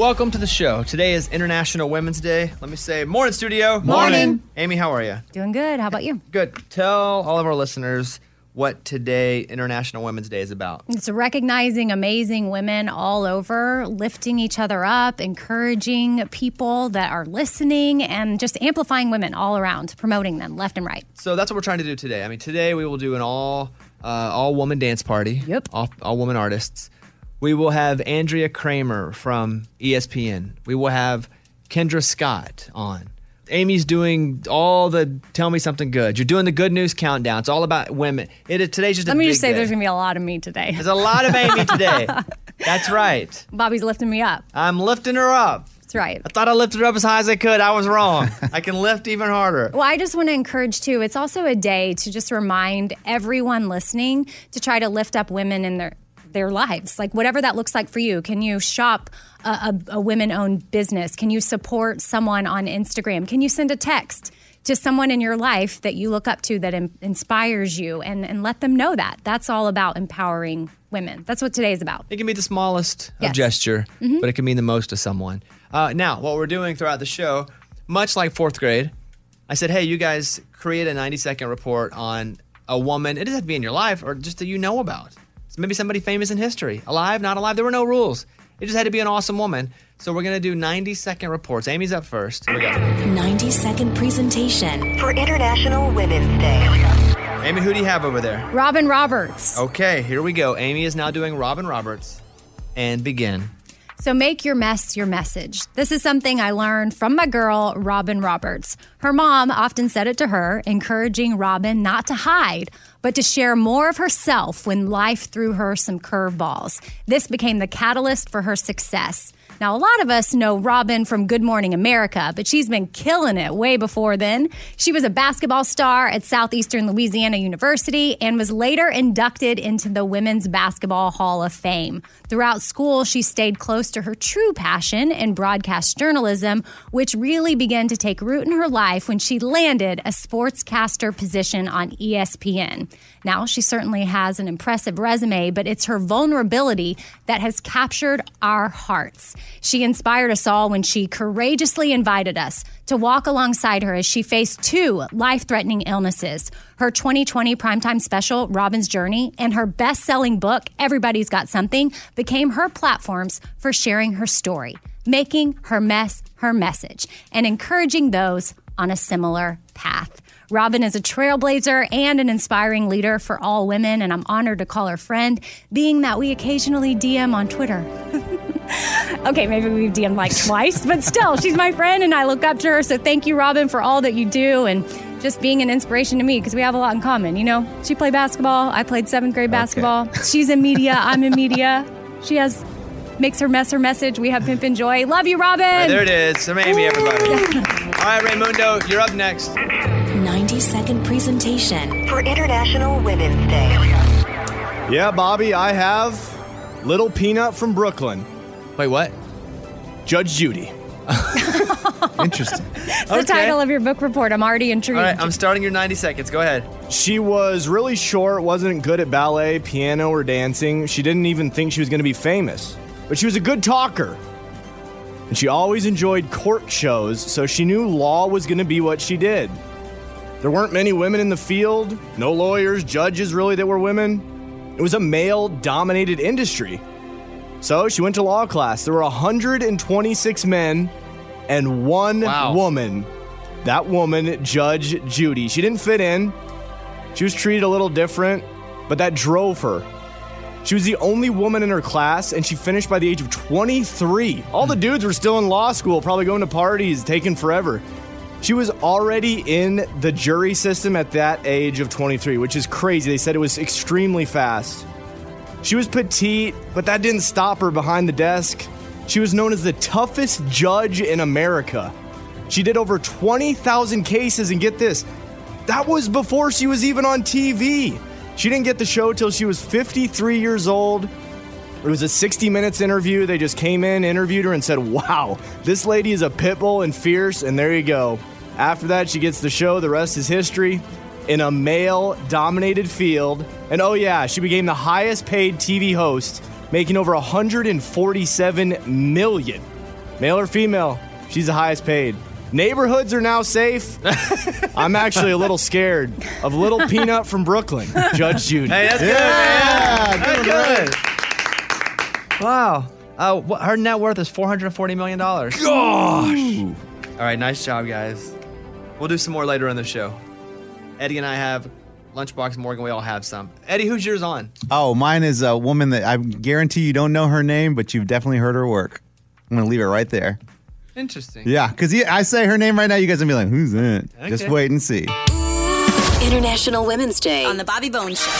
Welcome to the show. Today is International Women's Day. Let me say, morning, studio. Morning. Amy, how are you? Doing good. How about you? Good. Tell all of our listeners what today, International Women's Day, is about. It's recognizing amazing women all over, lifting each other up, encouraging people that are listening, and just amplifying women all around, promoting them left and right. So that's what we're trying to do today. I mean, today we will do an all uh, all woman dance party. Yep. All, all woman artists. We will have Andrea Kremer from ESPN. We will have Kendra Scott on. Amy's doing all the tell me something good. You're doing the good news countdown. It's all about women. It is today's just a Let me just say day. there's going to be a lot of me today. There's a lot of Amy today. That's right. Bobby's lifting me up. I'm lifting her up. That's right. I thought I lifted her up as high as I could. I was wrong. I can lift even harder. Well, I just want to encourage too. It's also a day to just remind everyone listening to try to lift up women in their their lives, like whatever that looks like for you. Can you shop a, a, a women-owned business? Can you support someone on Instagram? Can you send a text? To someone in your life that you look up to that in, inspires you and, and let them know that. That's all about empowering women. That's what today is about. It can be the smallest Yes. of gesture, Mhm. but it can mean the most to someone. Uh, now, what we're doing throughout the show, much like fourth grade, I said, hey, you guys create a 90 second report on a woman. It doesn't have to be in your life or just that you know about. So maybe somebody famous in history, alive, not alive. There were no rules. It just had to be an awesome woman. So we're going to do 90 second reports. Amy's up first. Here we go. 90 second presentation for International Women's Day. Amy, who do you have over there? Robin Roberts. Okay, here we go. Amy is now doing Robin Roberts. And begin. So make your mess your message. This is something I learned from my girl, Robin Roberts. Her mom often said it to her, encouraging Robin not to hide, but to share more of herself when life threw her some curveballs. This became the catalyst for her success. Now, a lot of us know Robin from Good Morning America, but she's been killing it way before then. She was a basketball star at Southeastern Louisiana University and was later inducted into the Women's Basketball Hall of Fame. Throughout school, she stayed close to her true passion in broadcast journalism, which really began to take root in her life when she landed a sportscaster position on ESPN. Now, she certainly has an impressive resume, but it's her vulnerability that has captured our hearts. She inspired us all when she courageously invited us to walk alongside her as she faced two life threatening illnesses. Her 2020 primetime special, Robin's Journey, and her best selling book, Everybody's Got Something, became her platforms for sharing her story, making her mess her message, and encouraging those on a similar path. Robin is a trailblazer and an inspiring leader for all women, and I'm honored to call her friend, being that we occasionally DM on Twitter. okay, maybe we've DM'd like twice, but still, she's my friend and I look up to her. So thank you, Robin, for all that you do and just being an inspiration to me because we have a lot in common. You know, she played basketball, I played seventh grade basketball. She's in media, I'm in media. She has makes her mess her message. We have Pimp and Joy. Love you, Robin. Right, there it is. I'm Amy, everybody. All right, Raymundo, you're up next. 90 second presentation for International Women's Day. Yeah, Bobby, I have Little Peanut from Brooklyn. Wait, what? Judge Judy. Interesting. It's the title of your book report. I'm already intrigued. All right, I'm starting your 90 seconds. Go ahead. She was really short, wasn't good at ballet, piano, or dancing. She didn't even think she was going to be famous. But she was a good talker. And she always enjoyed court shows, so she knew law was going to be what she did. There weren't many women in the field, no lawyers, judges really that were women. It was a male dominated industry. So she went to law class. There were 126 men and one woman. That woman, Judge Judy. She didn't fit in. She was treated a little different, but that drove her. She was the only woman in her class, and she finished by the age of 23. All the dudes were still in law school, probably going to parties, taking forever. She was already in the jury system at that age of 23, which is crazy. They said it was extremely fast. She was petite, but that didn't stop her behind the desk. She was known as the toughest judge in America. She did over 20,000 cases, and get this, that was before she was even on TV. She didn't get the show till she was 53 years old. It was a 60 minutes interview. They just came in, interviewed her, and said, Wow, this lady is a pit bull and fierce. And there you go. After that, she gets the show. The rest is history in a male dominated field. And oh, yeah, she became the highest paid TV host, making over 147 million. Male or female, she's the highest paid. Neighborhoods are now safe. I'm actually a little scared of Little Peanut from Brooklyn, Judge Judy. Hey, that's good, man. That's good. Wow. Uh, her net worth is $440 million. Gosh. All right, nice job, guys. We'll do some more later in the show. Eddie and I have Lunchbox Morgan. We all have some. Eddie, who's yours on? Oh, mine is a woman that I guarantee you don't know her name, but you've definitely heard her work. I'm gonna leave it right there. Interesting. Yeah, because I say her name right now, you guys are gonna be like, "Who's that?" Just wait and see. International Women's Day. On the Bobby Bones Show.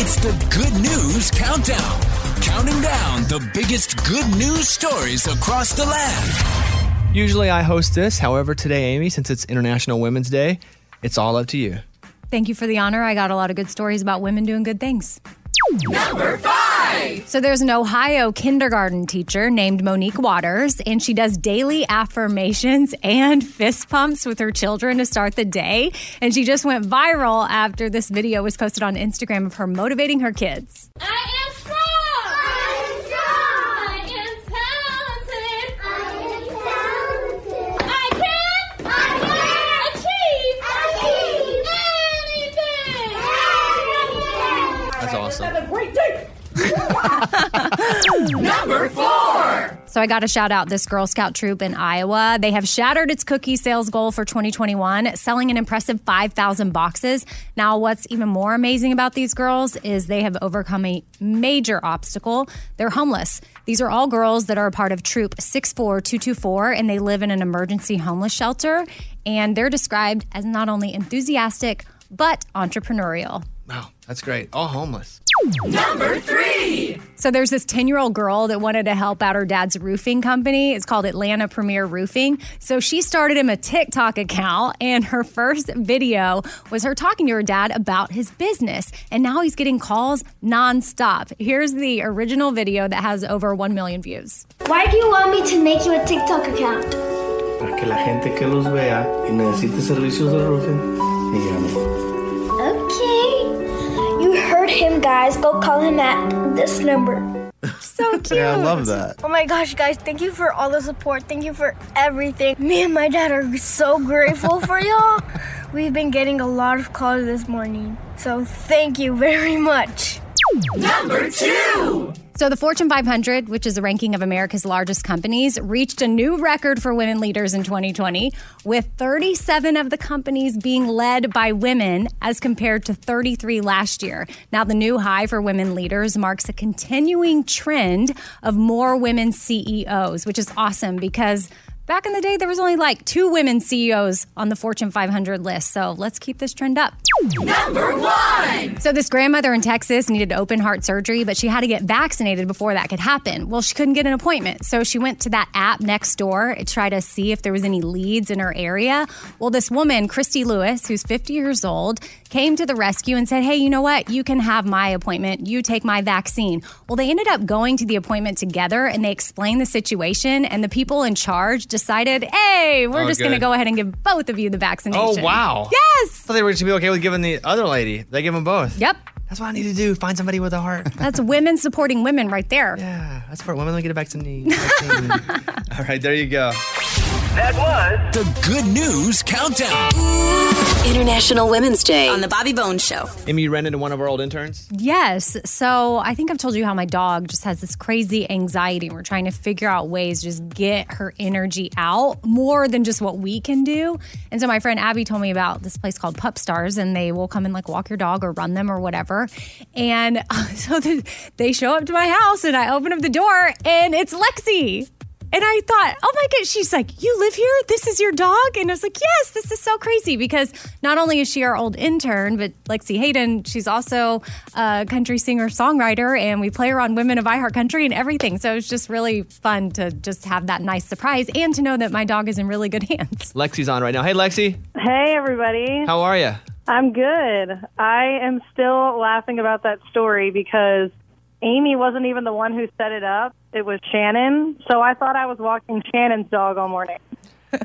It's the Good News Countdown. Counting down the biggest good news stories across the land. Usually I host this. However, today, Amy, since it's International Women's Day, it's all up to you. Thank you for the honor. I got a lot of good stories about women doing good things. Number five. So there's an Ohio kindergarten teacher named Monique Waters, and she does daily affirmations and fist pumps with her children to start the day. And she just went viral after this video was posted on Instagram of her motivating her kids. I am strong. Number four. So I got to shout out this Girl Scout troop in Iowa. They have shattered its cookie sales goal for 2021, selling an impressive 5,000 boxes. Now, what's even more amazing about these girls is they have overcome a major obstacle. They're homeless. These are all girls that are a part of Troop 64224, and they live in an emergency homeless shelter. And they're described as not only enthusiastic, but entrepreneurial. Wow, that's great. All homeless. So there's this 10 year old girl that wanted to help out her dad's roofing company. It's called Atlanta Premier Roofing. So she started him a TikTok account, and her first video was her talking to her dad about his business. And now he's getting calls nonstop. Here's the original video that has over 1 million views. Why do you want me to make you a TikTok account? Para que la gente que los vea y necesite servicios de roofing, me llame. Okay. Heard him, guys. Go call him at this number. So cute. Yeah, I love that. Oh my gosh, guys, thank you for all the support. Thank you for everything. Me and my dad are so grateful for y'all. We've been getting a lot of calls this morning. So thank you very much. So, the Fortune 500, which is a ranking of America's largest companies, reached a new record for women leaders in 2020, with 37 of the companies being led by women as compared to 33 last year. Now, the new high for women leaders marks a continuing trend of more women CEOs, which is awesome because. Back in the day, there was only like two women CEOs on the Fortune 500 list. So let's keep this trend up. Number one. So this grandmother in Texas needed open heart surgery, but she had to get vaccinated before that could happen. Well, she couldn't get an appointment. So she went to that app Nextdoor to try to see if there was any leads in her area. Well, this woman, Christy Lewis, who's 50 years old, came to the rescue and said, Hey, you know what? You can have my appointment. You take my vaccine. Well, they ended up going to the appointment together and they explained the situation. And the people in charge decided, Hey, we're Oh, just going to go ahead and give both of you the vaccination. Oh, wow. Yes. I thought they were going to be okay with giving the other lady. They give them both. Yep. That's what I need to do. Find somebody with a heart. That's women supporting women right there. Yeah, that's for women. Let me get it back to me. All right, there you go. That was the Good News Countdown. International Women's Day. On the Bobby Bones Show. Amy, you ran into one of our old interns. Yes. So I think I've told you how my dog just has this crazy anxiety. and We're trying to figure out ways to just get her energy out more than just what we can do. And so my friend Abby told me about this place called Pup Stars, and they will come and like walk your dog or run them or whatever. And so they show up to my house, and I open up the door, and it's Lexie. And I thought, oh my God, she's like, you live here? This is your dog? And I was like, yes, this is so crazy because not only is she our old intern, but Lexie Hayden, she's also a country singer songwriter, and we play her on Women of iHeart Country and everything. So it's just really fun to just have that nice surprise and to know that my dog is in really good hands. Lexie's on right now. Hey, Lexie, Hey, everybody. how are you? I'm good. I am still laughing about that story because Amy wasn't even the one who set it up. It was Shannon. So I thought I was walking Shannon's dog all morning.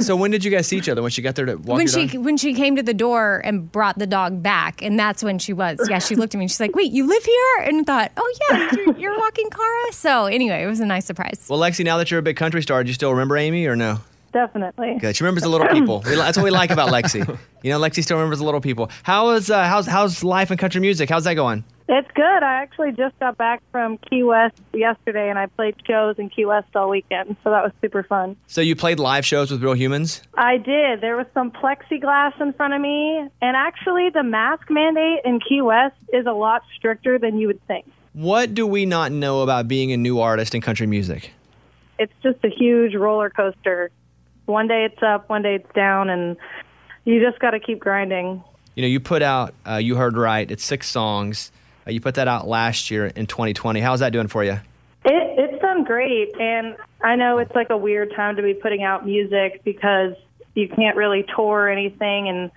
So when did you guys see each other? When she got there to walk when your she dog? when she came to the door and brought the dog back, and that's when she was. Yeah, she looked at me and she's like, "Wait, you live here?" And I thought, "Oh yeah, you're, you're walking Cara." So anyway, it was a nice surprise. Well, Lexie, now that you're a big country star, do you still remember Amy or no? Definitely. Good. She remembers the little people. We, that's what we like about Lexie. You know, Lexie still remembers the little people. How is uh, how's how's life in country music? How's that going? It's good. I actually just got back from Key West yesterday, and I played shows in Key West all weekend, so that was super fun. So you played live shows with real humans? I did. There was some plexiglass in front of me, and actually, the mask mandate in Key West is a lot stricter than you would think. What do we not know about being a new artist in country music? It's just a huge roller coaster. One day it's up, one day it's down, and you just got to keep grinding. You know, you put out uh, you heard right. It's six songs. Uh, you put that out last year in 2020. How's that doing for you? It, it's done great, and I know it's like a weird time to be putting out music because you can't really tour or anything, and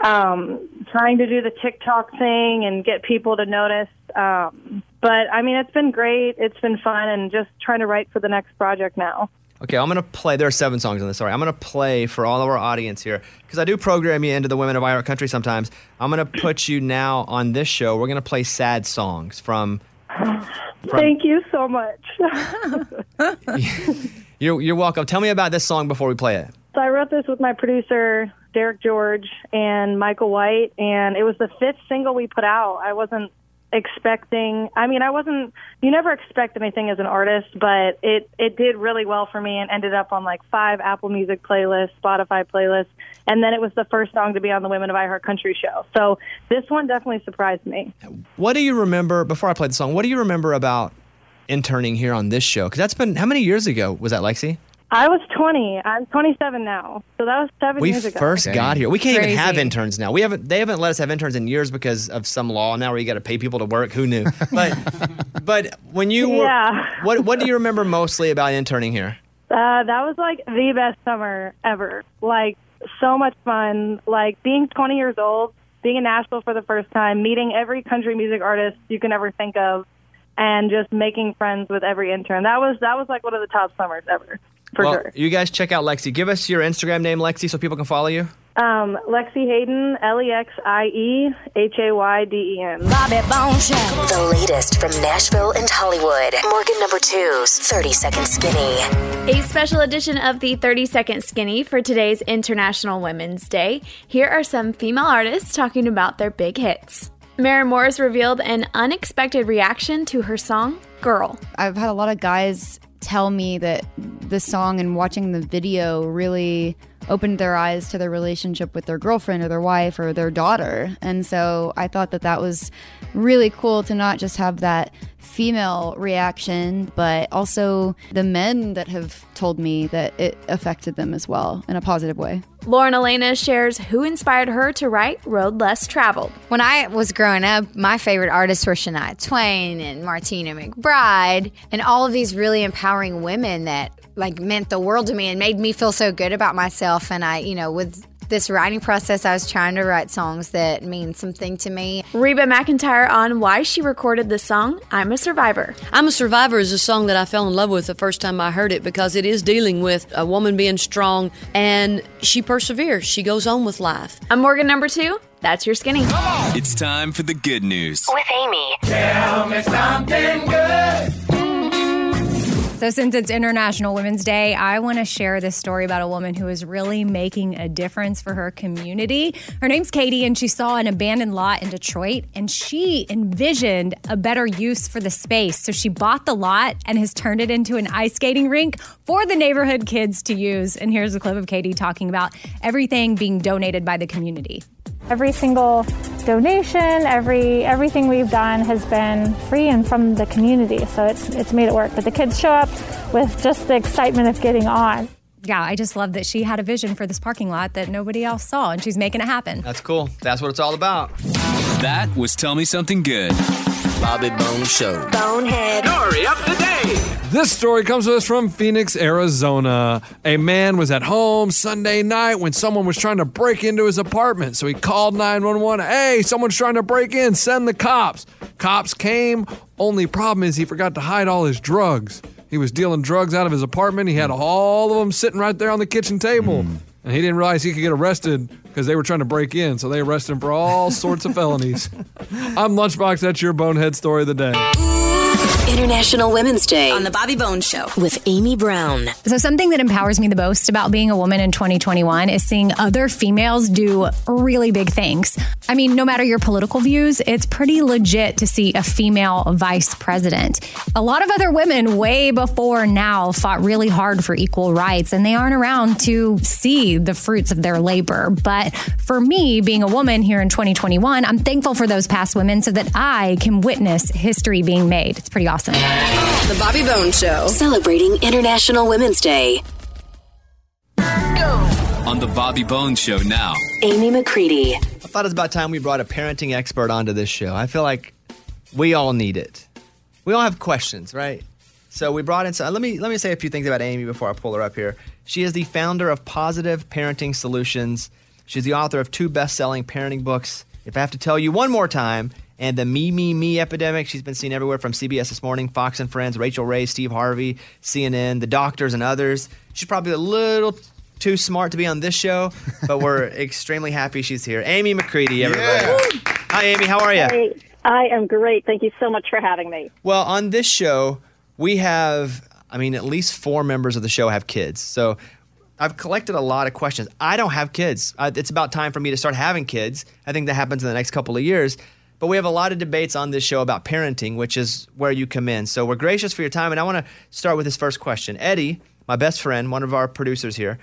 um, trying to do the TikTok thing and get people to notice. Um, but I mean, it's been great. It's been fun, and just trying to write for the next project now. Okay, I'm gonna play. There are seven songs on this. Sorry, I'm gonna play for all of our audience here because I do program you into the Women of Our Country sometimes. I'm gonna put you now on this show. We're gonna play sad songs from. Thank you so much. You're you're welcome. Tell me about this song before we play it. So I wrote this with my producer Derek George and Michael White, and it was the fifth single we put out. I wasn't expecting. I mean, I wasn't. You never expect anything as an artist, but it it did really well for me and ended up on like five Apple Music playlists, Spotify playlists, and then it was the first song to be on the Women of iHeart Country show. So this one definitely surprised me. What do you remember before I played the song? What do you remember about interning here on this show? Because that's been how many years ago was that, Lexie? I was 20. I'm 27 now, so that was seven We years ago. We first got here. We can't even have interns now. We haven't. They haven't let us have interns in years because of some law now where you got to pay people to work. Who knew? But but when you were, Yeah. what what do you remember mostly about interning here? Uh, that was like the best summer ever. Like so much fun. Like being 20 years old, being in Nashville for the first time, meeting every country music artist you can ever think of, and just making friends with every intern. That was that was like one of the top summers ever, for well, sure. you guys check out Lexie. Give us your Instagram name, Lexie, so people can follow you. Um, Lexie Hayden, L E X I E H A Y D E N. Bobby Bone The latest from Nashville and Hollywood. Morgan number two's 30 Second Skinny. A special edition of the 30 Second Skinny for today's International Women's Day. Here are some female artists talking about their big hits. Maren Morris revealed an unexpected reaction to her song, Girl. I've had a lot of guys tell me that the song and watching the video really opened their eyes to their relationship with their girlfriend or their wife or their daughter. And so I thought that that was really cool to not just have that female reaction, but also the men that have told me that it affected them as well in a positive way. Lauren Alaina shares who inspired her to write Road Less Traveled. When I was growing up, my favorite artists were Shania Twain and Martina McBride, and all of these really empowering women that like meant the world to me and made me feel so good about myself. And I, you know, with this writing process, I was trying to write songs that mean something to me. Reba McEntire on why she recorded the song I'm a Survivor. I'm a Survivor is a song that I fell in love with the first time I heard it because it is dealing with a woman being strong and she perseveres. She goes on with life. I'm Morgan number two. That's your skinny. It's time for the good news. With Amy. Tell me something good. So, since it's International Women's Day, I want to share this story about a woman who is really making a difference for her community. Her name's Katie, and she saw an abandoned lot in Detroit, and she envisioned a better use for the space. So, she bought the lot and has turned it into an ice skating rink for the neighborhood kids to use. And here's a clip of Katie talking about everything being donated by the community. Every single donation, every everything we've done has been free and from the community, so it's it's made it work. But the kids show up with just the excitement of getting on. Yeah, I just love that she had a vision for this parking lot that nobody else saw, and she's making it happen. That's cool. That's what it's all about. That was Tell Me Something Good. Bobby Bone Show. Bonehead. Story of the day. This story comes to us from Phoenix, Arizona. A man was at home Sunday night when someone was trying to break into his apartment. So he called 911. Hey, someone's trying to break in. Send the cops. Cops came. Only problem is he forgot to hide all his drugs. He He was dealing drugs out of his apartment. He had all of them sitting right there on the kitchen table. Hmm. And he didn't realize he could get arrested because they were trying to break in. So they arrested him for all sorts of felonies. I'm Lunchbox. That's your bonehead story of the day. International Women's Day On the Bobby Bones Show. with Amy Brown. So, something that empowers me the most about being a woman in 2021 is seeing other females do really big things. I mean, no matter your political views, it's pretty legit to see a female vice president. A lot of other women, way before now, fought really hard for equal rights, and they aren't around to see the fruits of their labor. But for me, being a woman here in 2021, I'm thankful for those past women so that I can witness history being made. It's pretty awesome. The Bobby Bones Show. Celebrating International Women's Day. On the Bobby Bones Show now. Amy McCready. I thought it was about time we brought a parenting expert onto this show. I feel like we all need it. We all have questions, right? So we brought in. So let me let me say a few things about Amy before I pull her up here. She is the founder of Positive Parenting Solutions. She's the author of two best-selling parenting books. If I have to tell you one more time, and the me me me epidemic. She's been seen everywhere from CBS This Morning, Fox and Friends, Rachael Ray, Steve Harvey, CNN, the doctors, and others. She's probably a little too smart to be on this show, but we're extremely happy she's here. Amy McCready, everybody. Hi, Amy. How are you? Hey, I am great. Thank you so much for having me. Well, on this show, we have, I mean, at least four members of the show have kids. So I've collected a lot of questions. I don't have kids. Uh, it's about time for me to start having kids. I think that happens in the next couple of years. But we have a lot of debates on this show about parenting, which is where you come in. So we're gracious for your time. And I want to start with this first question. Eddie, my best friend, one of our producers here,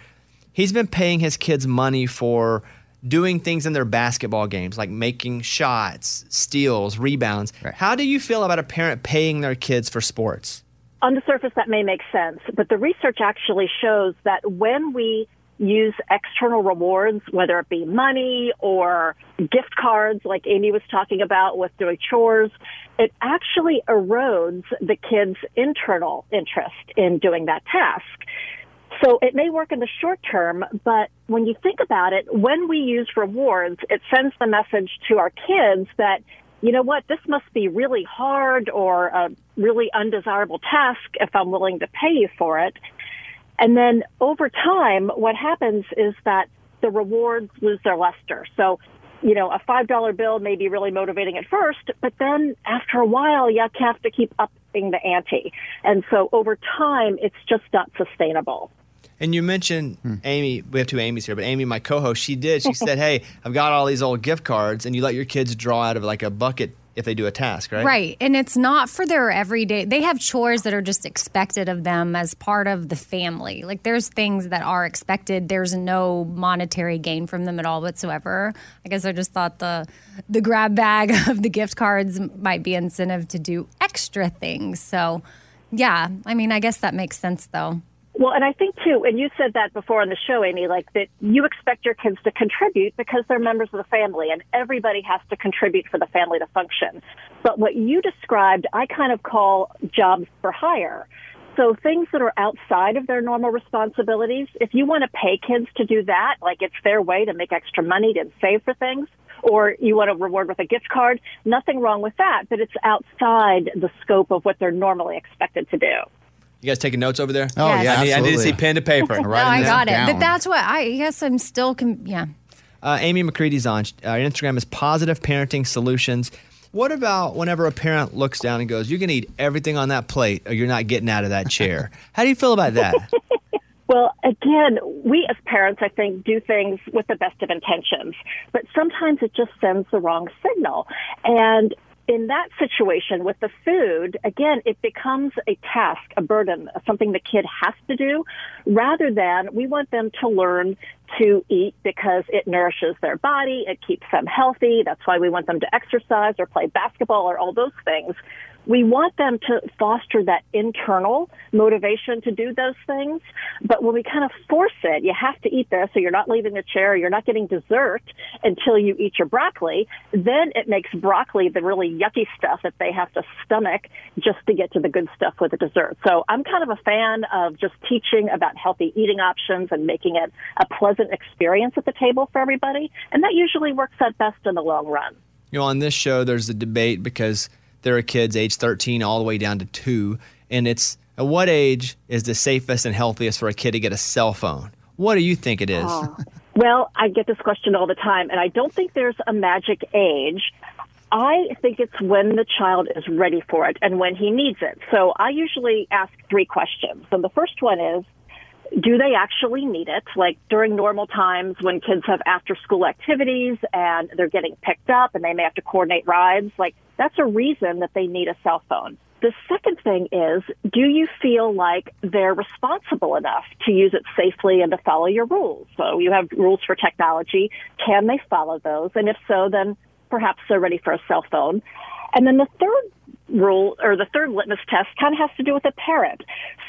he's been paying his kids money for doing things in their basketball games, like making shots, steals, rebounds. How do you feel about a parent paying their kids for sports? On the surface, that may make sense, but the research actually shows that when we use external rewards, whether it be money or gift cards, like Amy was talking about with doing chores, it actually erodes the kid's internal interest in doing that task. So it may work in the short term, but when you think about it, when we use rewards, it sends the message to our kids that, you know what, this must be really hard or a really undesirable task if I'm willing to pay you for it. And then over time, what happens is that the rewards lose their luster. So, you know, a $5 bill may be really motivating at first, but then after a while, you have to keep upping the ante. And so over time, it's just not sustainable. And you mentioned hmm. Amy. We have two Amy's here, but Amy, my co-host, she did. She said, "Hey, I've got all these old gift cards, and you let your kids draw out of like a bucket if they do a task, right? Right. And it's not for their everyday. They have chores that are just expected of them as part of the family. Like there's things that are expected. There's no monetary gain from them at all whatsoever. I guess I just thought the the grab bag of the gift cards might be incentive to do extra things. So, yeah, I mean, I guess that makes sense though. Well, and I think too, and you said that before on the show, Amy, like that you expect your kids to contribute because they're members of the family and everybody has to contribute for the family to function. But what you described, I kind of call jobs for hire. So things that are outside of their normal responsibilities, if you want to pay kids to do that, like it's their way to make extra money to save for things, or you want to reward with a gift card, nothing wrong with that, but it's outside the scope of what they're normally expected to do. You guys taking notes over there? Oh, Yes. yeah, I need, I need to see pen to paper. no, I got it. But that's what I guess I'm still, com- yeah. Uh, Amy McCready's on. Uh, Instagram is Positive Parenting Solutions. What about whenever a parent looks down and goes, "You can eat everything on that plate, or you're not getting out of that chair"? How do you feel about that? Well, again, we as parents, I think, do things with the best of intentions, but sometimes it just sends the wrong signal. And in that situation with the food, again, it becomes a task, a burden, something the kid has to do, rather than we want them to learn to eat because it nourishes their body, it keeps them healthy. That's why we want them to exercise or play basketball or all those things. We want them to foster that internal motivation to do those things. But when we kind of force it, you have to eat this, so you're not leaving the chair, you're not getting dessert until you eat your broccoli, then it makes broccoli the really yucky stuff that they have to stomach just to get to the good stuff with the dessert. So I'm kind of a fan of just teaching about healthy eating options and making it a pleasant experience at the table for everybody. And that usually works out best in the long run. You know, on this show, there's a debate because there are kids age 13 all the way down to two, and it's At what age is the safest and healthiest for a kid to get a cell phone? What do you think it is? Oh. Well, I get this question all the time, and I don't think there's a magic age. I think it's when the child is ready for it and when he needs it. So I usually ask three questions. And the first one is, do they actually need it? Like during normal times when kids have after school activities and they're getting picked up and they may have to coordinate rides, like that's a reason that they need a cell phone. The second thing is, do you feel like they're responsible enough to use it safely and to follow your rules? So you have rules for technology. Can they follow those? And if so, then perhaps they're ready for a cell phone. And then the third rule or the third litmus test kind of has to do with the parent.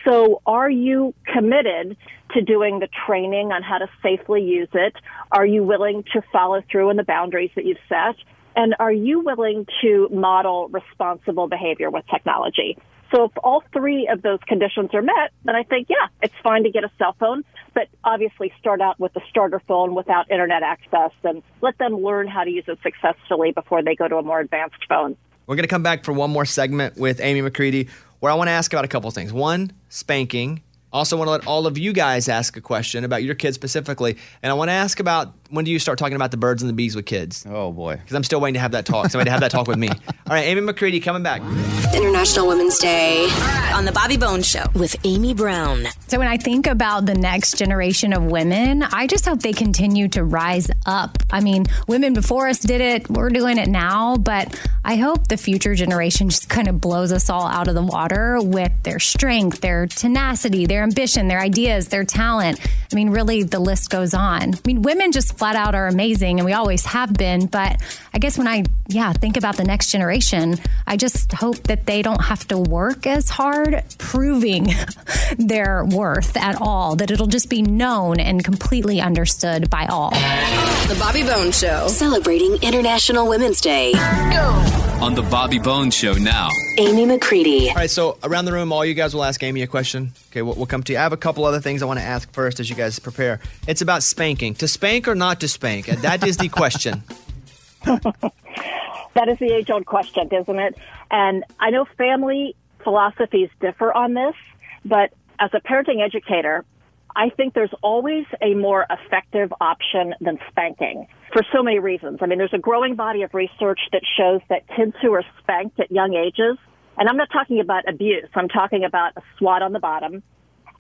So are you committed to doing the training on how to safely use it? Are you willing to follow through on the boundaries that you've set? And are you willing to model responsible behavior with technology? So if all three of those conditions are met, then I think, yeah, it's fine to get a cell phone, but obviously start out with a starter phone without internet access and let them learn how to use it successfully before they go to a more advanced phone. We're going to come back for one more segment with Amy McCready where I want to ask about a couple of things. One, spanking. Also, want to let all of you guys ask a question about your kids specifically. And I want to ask about when do you start talking about the birds and the bees with kids? Oh, boy. Because I'm still waiting to have that talk. Somebody to have that talk with me. All right, Amy McCready coming back. International Women's Day on The Bobby Bones Show with Amy Brown. So when I think about the next generation of women, I just hope they continue to rise up. I mean, women before us did it, we're doing it now, but I hope the future generation just kind of blows us all out of the water with their strength, their tenacity, their ambition, their ideas, their talent. I mean, really, the list goes on. I mean, women just flat out are amazing, and we always have been. But I guess when I, yeah, think about the next generation, I just hope that they don't have to work as hard proving their worth at all, that it'll just be known and completely understood by all. The Bobby Bones Show. Celebrating International Women's Day. On the Bobby Bones Show now. Amy McCready. All right, so around the room, all you guys will ask Amy a question. Okay, we'll, we'll come to you. I have a couple other things I want to ask first as you guys prepare. It's about spanking. To spank or not to spank? That is the question. That is the age old question, isn't it? And I know family philosophies differ on this, but as a parenting educator, I think there's always a more effective option than spanking for so many reasons. I mean, there's a growing body of research that shows that kids who are spanked at young ages, and I'm not talking about abuse, I'm talking about a swat on the bottom.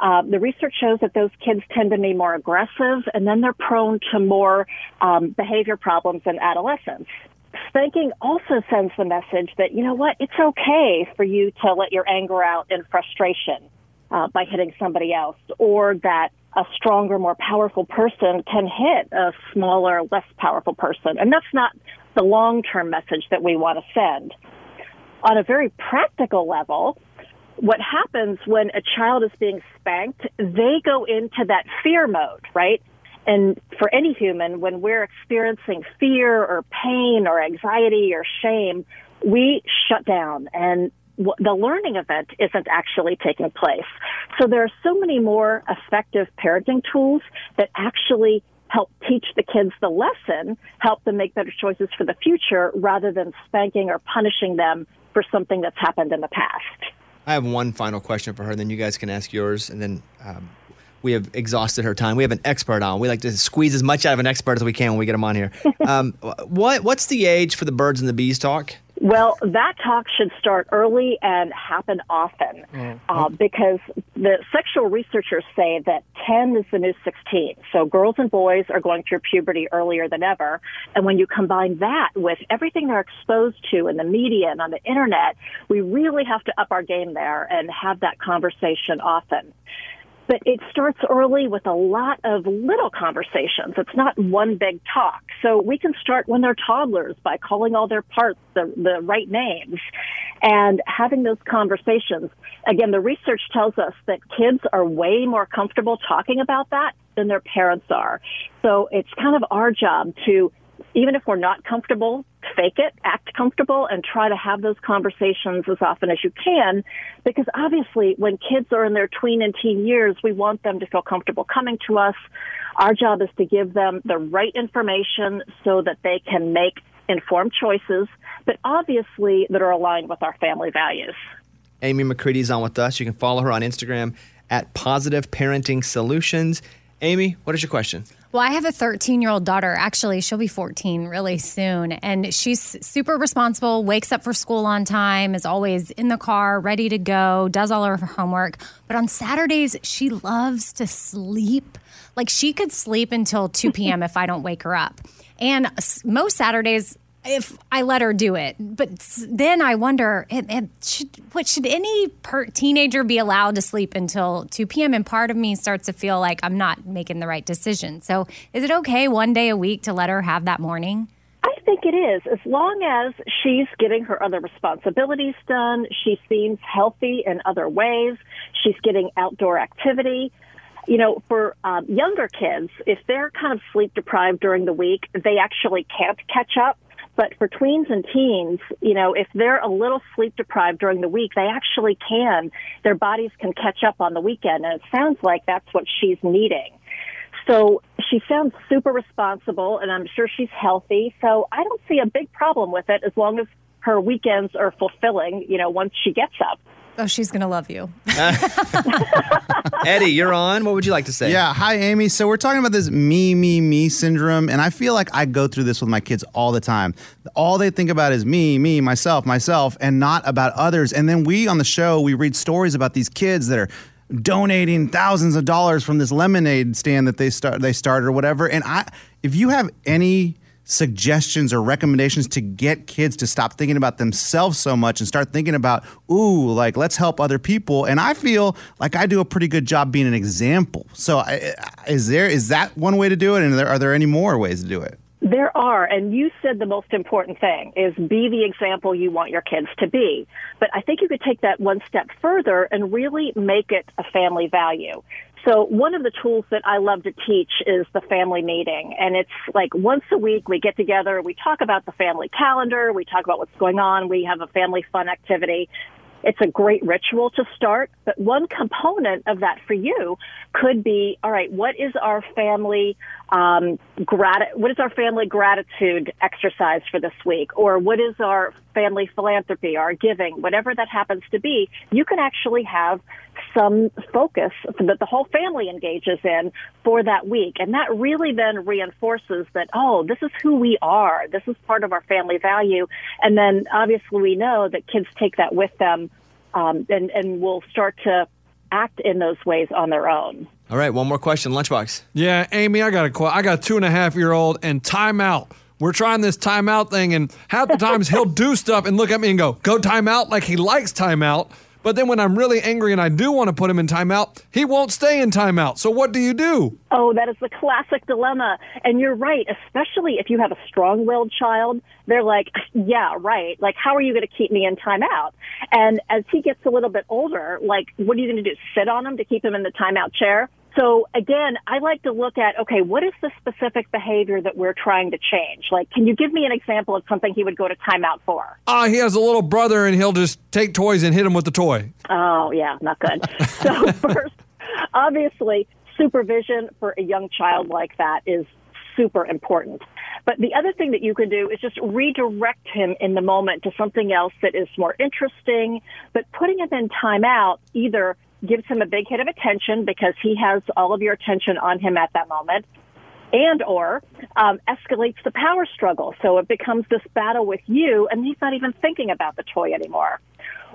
Uh, the research shows that those kids tend to be more aggressive and then they're prone to more um, behavior problems in adolescence. Spanking also sends the message that, you know what, it's okay for you to let your anger out in frustration uh, by hitting somebody else, or that a stronger, more powerful person can hit a smaller, less powerful person. And that's not the long term message that we want to send. On a very practical level, what happens when a child is being spanked, they go into that fear mode, right? And for any human, when we're experiencing fear or pain or anxiety or shame, we shut down and the learning event isn't actually taking place. So there are so many more effective parenting tools that actually help teach the kids the lesson, help them make better choices for the future rather than spanking or punishing them for something that's happened in the past. I have one final question for her, and then you guys can ask yours, and then um, we have exhausted her time. We have an expert on. We like to squeeze as much out of an expert as we can when we get them on here. Um, what What's the age for the birds and the bees talk? Well, that talk should start early and happen often uh, because the sexual researchers say that 10 is the new 16. So girls and boys are going through puberty earlier than ever. And when you combine that with everything they're exposed to in the media and on the internet, we really have to up our game there and have that conversation often. But it starts early with a lot of little conversations. It's not one big talk. So we can start when they're toddlers by calling all their parts the, the right names and having those conversations. Again, the research tells us that kids are way more comfortable talking about that than their parents are. So it's kind of our job to even if we're not comfortable, fake it, act comfortable, and try to have those conversations as often as you can. Because obviously, when kids are in their tween and teen years, we want them to feel comfortable coming to us. Our job is to give them the right information so that they can make informed choices, but obviously that are aligned with our family values. Amy McCready's on with us. You can follow her on Instagram at Positive Parenting Solutions. Amy, what is your question? Well, I have a 13 year old daughter. Actually, she'll be 14 really soon. And she's super responsible, wakes up for school on time, is always in the car, ready to go, does all of her homework. But on Saturdays, she loves to sleep. Like she could sleep until 2 p.m. if I don't wake her up. And most Saturdays, if I let her do it, but then I wonder, it, it should what should any per- teenager be allowed to sleep until 2 p.m. And part of me starts to feel like I'm not making the right decision. So, is it okay one day a week to let her have that morning? I think it is, as long as she's getting her other responsibilities done, she seems healthy in other ways, she's getting outdoor activity. You know, for um, younger kids, if they're kind of sleep deprived during the week, they actually can't catch up. But for tweens and teens, you know, if they're a little sleep deprived during the week, they actually can. Their bodies can catch up on the weekend. And it sounds like that's what she's needing. So she sounds super responsible and I'm sure she's healthy. So I don't see a big problem with it as long as her weekends are fulfilling, you know, once she gets up. Oh, she's going to love you. Eddie, you're on. What would you like to say? Yeah, hi Amy. So we're talking about this me, me, me syndrome, and I feel like I go through this with my kids all the time. All they think about is me, me, myself, myself, and not about others. And then we on the show we read stories about these kids that are donating thousands of dollars from this lemonade stand that they start they started or whatever. And I, if you have any suggestions or recommendations to get kids to stop thinking about themselves so much and start thinking about ooh like let's help other people. And i feel like i do a pretty good job being an example. So is there is that one way to do it? And are there, are there any more ways to do it? There are, and you said the most important thing is be the example you want your kids to be. But I think you could take that one step further and really make it a family value. So one of the tools that I love to teach is the family meeting. And it's like once a week we get together, we talk about the family calendar, we talk about what's going on, we have a family fun activity. It's a great ritual to start, but one component of that for you could be, all right, what is our family um, grat- what is our family gratitude exercise for this week, or what is our family philanthropy, our giving, whatever that happens to be? You can actually have some focus that the whole family engages in for that week, and that really then reinforces that oh, this is who we are. This is part of our family value, and then obviously we know that kids take that with them, um, and and will start to act in those ways on their own. All right, one more question, Lunchbox. Yeah, Amy, I got a qu- I got a two and a half year old and timeout. We're trying this timeout thing, and half the times he'll do stuff and look at me and go, "Go timeout," like he likes timeout. But then when I'm really angry and I do want to put him in timeout, he won't stay in timeout. So what do you do? Oh, that is the classic dilemma. And you're right, especially if you have a strong willed child. They're like, yeah, right. Like, how are you going to keep me in timeout? And as he gets a little bit older, like, what are you going to do? Sit on him to keep him in the timeout chair? So again, I like to look at, okay, what is the specific behavior that we're trying to change? Like, can you give me an example of something he would go to timeout for? Ah, he has a little brother and he'll just take toys and hit him with the toy. Oh, yeah, not good. so first, obviously, supervision for a young child like that is super important. But the other thing that you can do is just redirect him in the moment to something else that is more interesting. But putting him in timeout either gives him a big hit of attention because he has all of your attention on him at that moment and or um, escalates the power struggle. So it becomes this battle with you, and he's not even thinking about the toy anymore.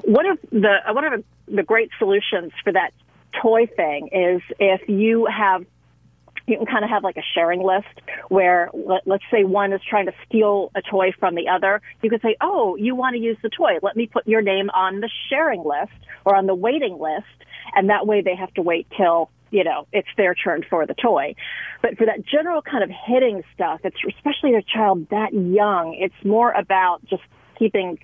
One of the one of the great solutions for that toy thing is if you have you can kind of have like a sharing list where let, let's say one is trying to steal a toy from the other. You could say, "Oh, you want to use the toy? Let me put your name on the sharing list or on the waiting list." And that way they have to wait till you know, it's their turn for the toy. But for that general kind of hitting stuff, it's especially a child that young, it's more about just keeping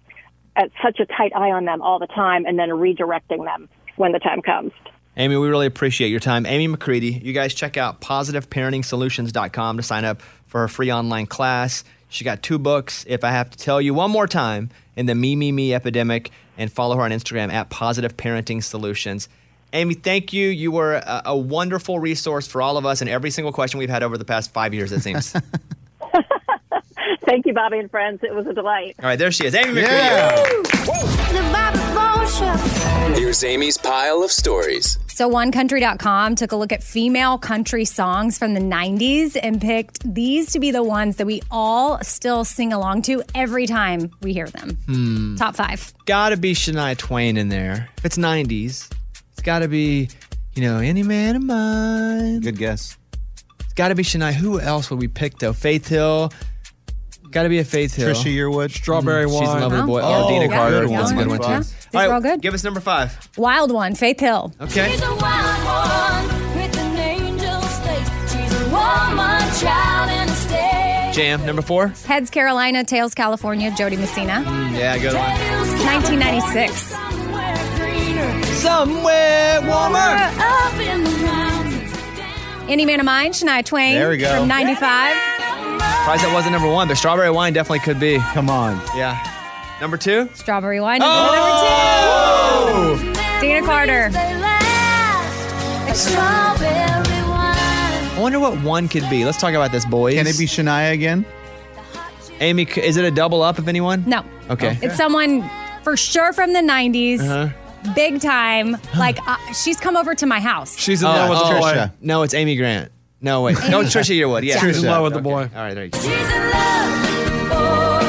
at such a tight eye on them all the time and then redirecting them when the time comes. Amy, we really appreciate your time. Amy McCready, you guys check out positiveparenting.solutions.com to sign up for her free online class. She got two books. If I have to tell you one more time, in the me, me, me epidemic, and follow her on Instagram at Positive Parenting Solutions. Amy, thank you. You were a, a wonderful resource for all of us and every single question we've had over the past five years, it seems. Thank you, Bobby and friends. It was a delight. all right, there she is. Amy McCready. Yeah. The Bobby Bone Here's Amy's pile of stories. So, OneCountry.com took a look at female country songs from the 90s and picked these to be the ones that we all still sing along to every time we hear them. Hmm. Top five. Gotta be Shania Twain in there. If it's 90s, it's gotta be, you know, Any Man of Mine. Good guess. It's gotta be Shania. Who else would we pick though? Faith Hill. Gotta be a Faith Hill. Trisha Yearwood. Strawberry mm-hmm. wine. She's a lovely boy. Oh, or Deana yeah, Carter. yeah, That's a good one too. yeah. All These are all good. Give us number five. Wild one, Faith Hill. Okay. Jam. Number four. Heads Carolina, Tails California, Jo Dee Messina. Mm, yeah, good one. 1996. Somewhere warmer. Any Man of Mine, Shania Twain. There we go. From 95. Surprised that wasn't number one, but strawberry wine definitely could be. Come on. Yeah. Number two. Strawberry Wine. Oh! Number two. Deana Carter. I wonder what one could be. Let's talk about this, boys. Can it be Shania again? Amy, is it a double up of anyone? No. Okay. It's someone for sure from the 90s. Uh-huh. Big time. Like, uh, she's come over to my house. She's in Oh, love with the oh, boy. No, it's Amy Grant. No, wait. No, it's Trisha Yearwood. Yeah. She's in Trisha. love with the Okay. boy. All right, there you go. She's in love, boy.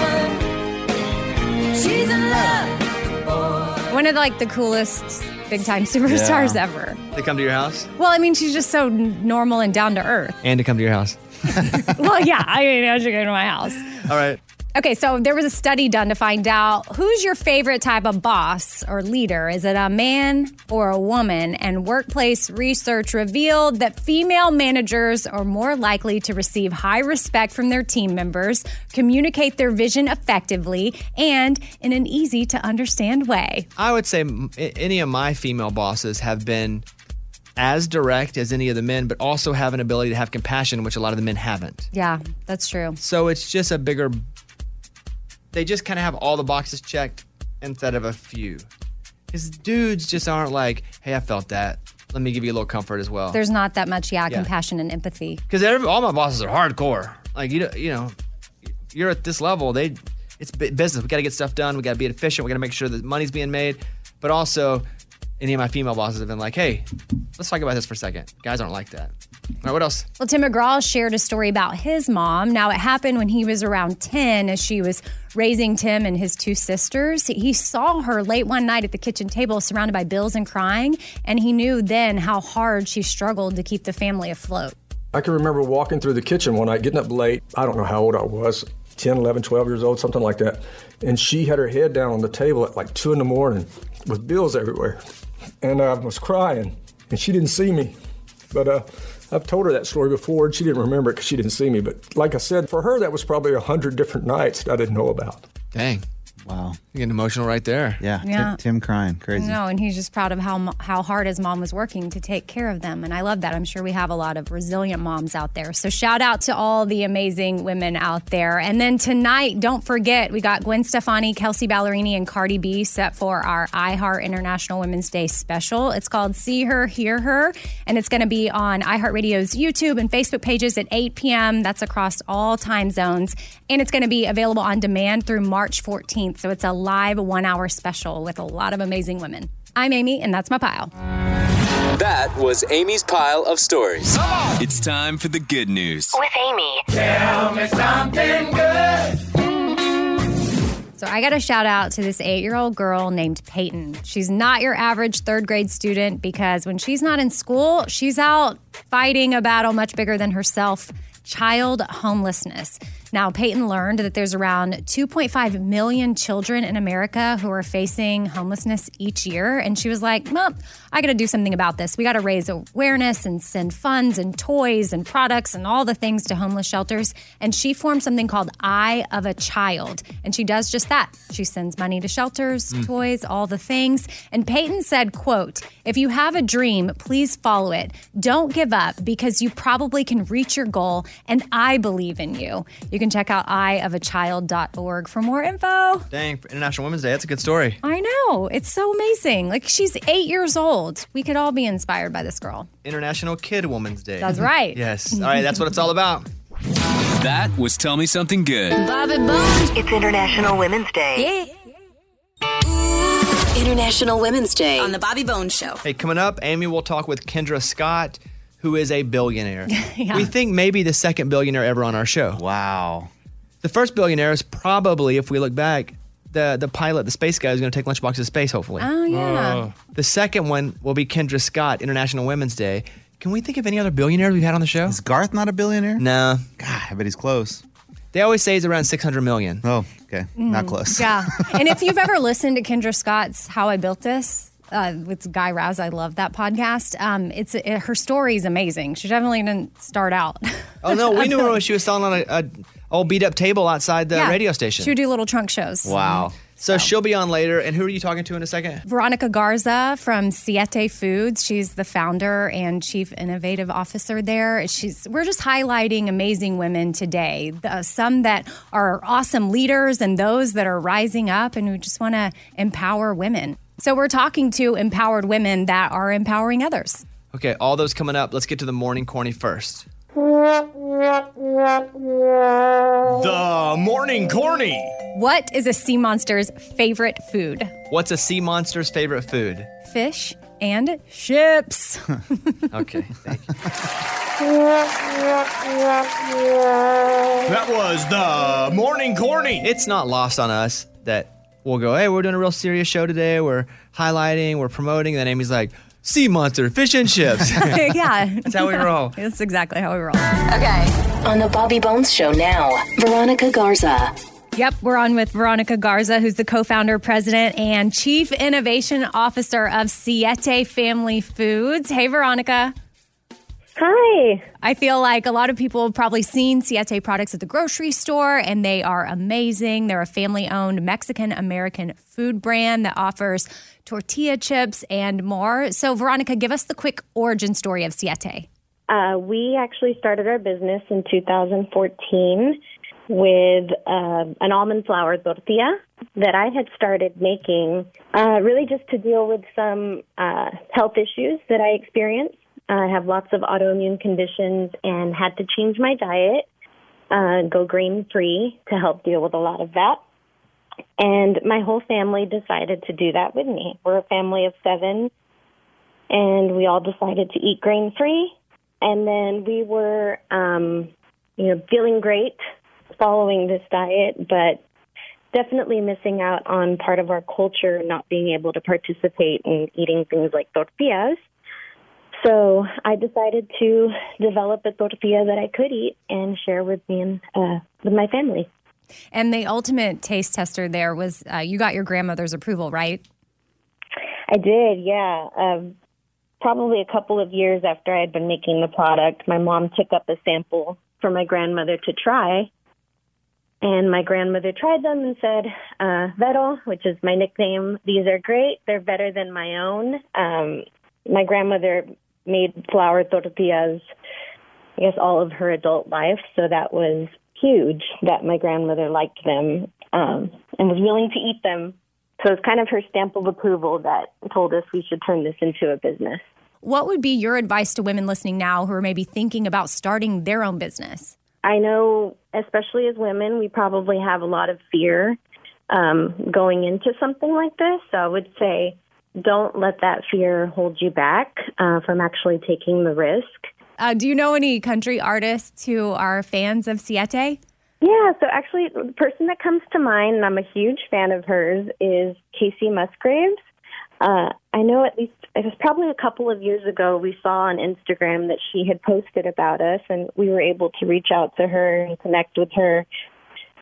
She's in love, boy. One of like the coolest big time superstars Yeah. ever. They come to your house? Well, I mean, she's just so n- normal and down to earth. And to come to your house. well, yeah, I mean, I should go to my house. All right. Okay, so there was a study done to find out who's your favorite type of boss or leader. Is it a man or a woman? And workplace research revealed that female managers are more likely to receive high respect from their team members, communicate their vision effectively, and in an easy to understand way. I would say any of my female bosses have been as direct as any of the men, but also have an ability to have compassion, which a lot of the men haven't. Yeah, that's true. So it's just a bigger. They just kind of have all the boxes checked instead of a few. Because dudes just aren't like, hey, I felt that. Let me give you a little comfort as well. There's not that much, yeah, Yeah. compassion and empathy. Because all my bosses are hardcore. Like you, know- you know, you're at this level. They, it's bu- business. We got to get stuff done. We got to be efficient. We got to make sure that money's being made. But also, any of my female bosses have been like, hey, let's talk about this for a second. Guys aren't like that. All right, what else? Well, Tim McGraw shared a story about his mom. Now, it happened when he was around 10 as she was raising Tim and his two sisters. He saw her late one night at the kitchen table surrounded by bills and crying, and he knew then how hard she struggled to keep the family afloat. I can remember walking through the kitchen one night, getting up late. I don't know how old I was 10, 11, 12 years old, something like that. And she had her head down on the table at like 2 in the morning with bills everywhere. And I was crying, and she didn't see me. But uh, I've told her that story before, and she didn't remember it because she didn't see me. But like I said, for her, that was probably a hundred different nights I didn't know about. Dang. Wow. You're getting emotional right there. Yeah. Yeah. Tim, Tim crying. Crazy. No, and he's just proud of how how hard his mom was working to take care of them, and I love that. I'm sure we have a lot of resilient moms out there. So shout out to all the amazing women out there. And then tonight, don't forget we got Gwen Stefani, Kelsea Ballerini, and Cardi B set for our iHeart International Women's Day special. It's called "See Her, Hear Her," and it's going to be on iHeartRadio's YouTube and Facebook pages at 8 p.m. That's across all time zones, and it's going to be available on demand through March 14th. So it's a live one-hour special with a lot of amazing women. I'm Amy, and that's my pile. That was Amy's pile of stories. It's time for the good news. With Amy. Tell me something good. So I got a shout out to this eight year old girl named Peyton. She's not your average third grade student because when she's not in school, she's out fighting a battle much bigger than herself child homelessness. Now, Peyton learned that there's around 2.5 million children in America who are facing homelessness each year. And she was like, well, I got to do something about this. We got to raise awareness and send funds and toys and products and all the things to homeless shelters. And she formed something called Eye of a Child. And she does just that. She sends money to shelters, Mm. toys, all the things. And Peyton said, quote, if you have a dream, please follow it. Don't give up because you probably can reach your goal. And I believe in you. You can check out eyeofachild.org for more info. Dang, for International Women's Day. That's a good story. I know. It's so amazing. Like she's eight years old. We could all be inspired by this girl. International Kid Woman's Day. That's right. Yes. All right, that's what it's all about. That was Tell Me Something Good. Bobby Bones. It's International Women's Day. International Women's Day on The Bobby Bones Show. Hey, coming up, Amy will talk with Kendra Scott, who is a billionaire. Yeah. We think maybe the second billionaire ever on our show. Wow. The first billionaire is probably, if we look back, the the pilot, the space guy, who's going to take Lunchbox to space. Hopefully. Oh, yeah. The second one will be Kendra Scott, International Women's Day. Can we think of any other billionaires we've had on the show? Is Garth not a billionaire? No. God, I bet he's close. They always say he's around 600 million. Oh, okay. Not Mm, close. Yeah. and if you've ever listened to Kendra Scott's How I Built This, uh, with Guy Raz, I love that podcast. Um, it's it, her story is amazing. She definitely didn't start out. Oh no, we knew her when she was selling on a, a old beat up table outside the Yeah. radio station. She would do little trunk shows. Wow. So, she'll be on later. And who are you talking to in a second? Veronica Garza from Siete Foods. She's the founder and chief innovative officer there. She's we're just highlighting amazing women today. The, some that are awesome leaders and those that are rising up and who just want to empower women. So we're talking to empowered women that are empowering others. Okay, all those coming up. Let's get to the morning corny first. The morning corny. What is a sea monster's favorite food? What's a sea monster's favorite food? Fish and ships. Okay, you. That was the morning corny. It's not lost on us that we'll go, hey, we're doing a real serious show today. We're highlighting, we're promoting. And then Amy's like, sea monster, fish and chips. yeah. That's how we roll. That's exactly how we roll. Okay. On The Bobby Bones Show now, Veronica Garza. Yep, we're on with Veronica Garza, who's the co founder, president, and chief innovation officer of Siete Family Foods. Hey, Veronica. Hi. I feel like a lot of people have probably seen Siete products at the grocery store, and they are amazing. They're a family owned Mexican American food brand that offers tortilla chips and more. So, Veronica, give us the quick origin story of Siete. Uh, we actually started our business in 2014 with uh, an almond flour tortilla that I had started making uh, really just to deal with some uh, health issues that I experienced. I have lots of autoimmune conditions and had to change my diet, uh, go grain free to help deal with a lot of that. And my whole family decided to do that with me. We're a family of seven, and we all decided to eat grain free. And then we were, um, you know, feeling great following this diet, but definitely missing out on part of our culture, not being able to participate in eating things like tortillas. So I decided to develop a tortilla that I could eat and share with me and uh, with my family. And the ultimate taste tester there was uh, you got your grandmother's approval, right? I did, yeah. Um, probably a couple of years after I had been making the product, my mom took up a sample for my grandmother to try. And my grandmother tried them and said, uh, Vero, which is my nickname, these are great. They're better than my own. Um, my grandmother made flour tortillas, I guess, all of her adult life. So that was huge that my grandmother liked them um, and was willing to eat them. So it's kind of her stamp of approval that told us we should turn this into a business. What would be your advice to women listening now who are maybe thinking about starting their own business? I know, especially as women, we probably have a lot of fear um, going into something like this. So I would say don't let that fear hold you back uh, from actually taking the risk. Uh, do you know any country artists who are fans of Siete? Yeah, so actually, the person that comes to mind, and I'm a huge fan of hers, is Kacey Musgraves. Uh, I know at least it was probably a couple of years ago we saw on Instagram that she had posted about us, and we were able to reach out to her and connect with her,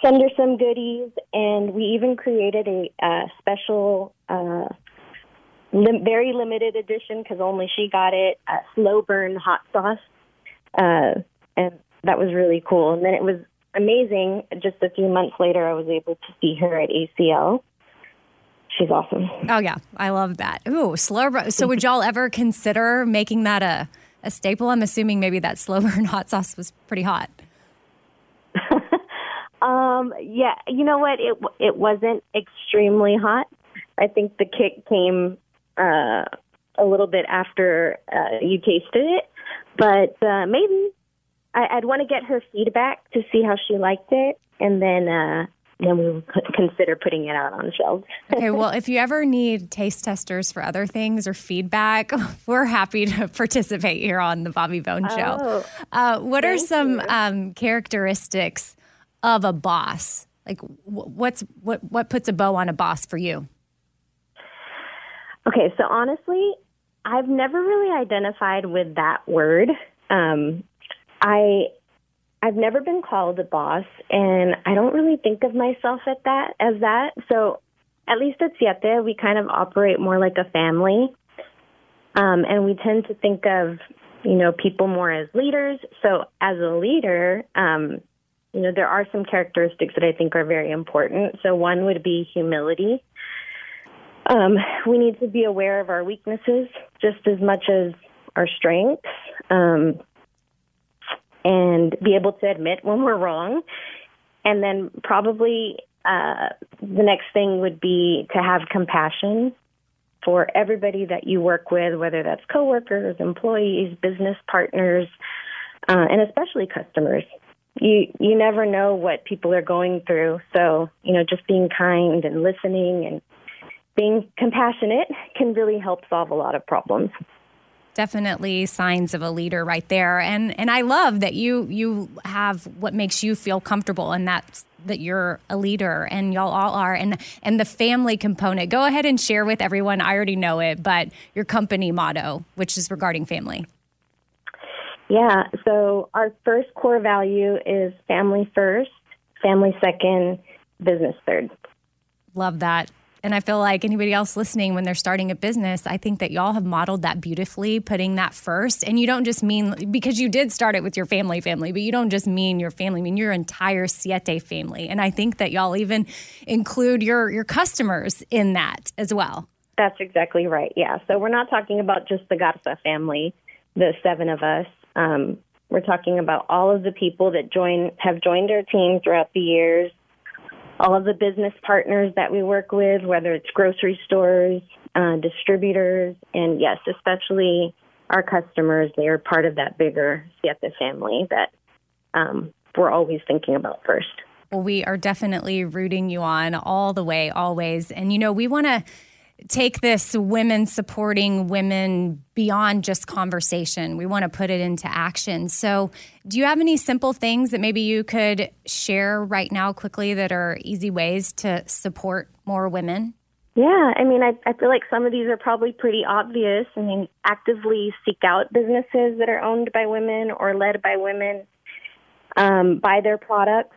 send her some goodies, and we even created a uh, special, uh, lim- very limited edition because only she got it, uh, slow burn hot sauce, uh, and that was really cool. And then it was amazing. Just a few months later, I was able to see her at ACL. She's awesome. Oh yeah, I love that. Ooh, slow. burn. So would y'all ever consider making that a a staple? I'm assuming maybe that slow burn hot sauce was pretty hot. Um, yeah, you know what? It it wasn't extremely hot. I think the kick came uh, a little bit after uh, you tasted it, but uh, maybe I, I'd want to get her feedback to see how she liked it, and then uh, then we would c- consider putting it out on shelves. Okay, well, if you ever need taste testers for other things or feedback, we're happy to participate here on the Bobby Bone Show. Oh, uh, what are some um, characteristics of a boss? Like, wh- what's what what puts a bow on a boss for you? Okay, so honestly, I've never really identified with that word. Um, I I've never been called a boss, and I don't really think of myself at that as that. So, at least at Siete, we kind of operate more like a family, um, and we tend to think of you know people more as leaders. So, as a leader, um, you know there are some characteristics that I think are very important. So, one would be humility. Um, we need to be aware of our weaknesses just as much as our strengths, um, and be able to admit when we're wrong. And then probably uh, the next thing would be to have compassion for everybody that you work with, whether that's coworkers, employees, business partners, uh, and especially customers. You you never know what people are going through, so you know just being kind and listening and being compassionate can really help solve a lot of problems. Definitely signs of a leader right there. And and I love that you you have what makes you feel comfortable and that's that you're a leader and y'all all are and and the family component. Go ahead and share with everyone. I already know it, but your company motto, which is regarding family. Yeah, so our first core value is family first, family second, business third. Love that. And I feel like anybody else listening, when they're starting a business, I think that y'all have modeled that beautifully, putting that first. And you don't just mean because you did start it with your family, family, but you don't just mean your family, I mean your entire Siete family. And I think that y'all even include your your customers in that as well. That's exactly right. Yeah. So we're not talking about just the Garza family, the seven of us. Um, we're talking about all of the people that join have joined our team throughout the years, all of the business partners that we work with, whether it's grocery stores, uh, distributors, and yes, especially our customers. They are part of that bigger Siete family that um, we're always thinking about first. Well, we are definitely rooting you on all the way, always. And you know, we want to take this women supporting women beyond just conversation. We want to put it into action. So, do you have any simple things that maybe you could share right now quickly that are easy ways to support more women? Yeah, I mean, I, I feel like some of these are probably pretty obvious. I mean, actively seek out businesses that are owned by women or led by women, um, buy their products,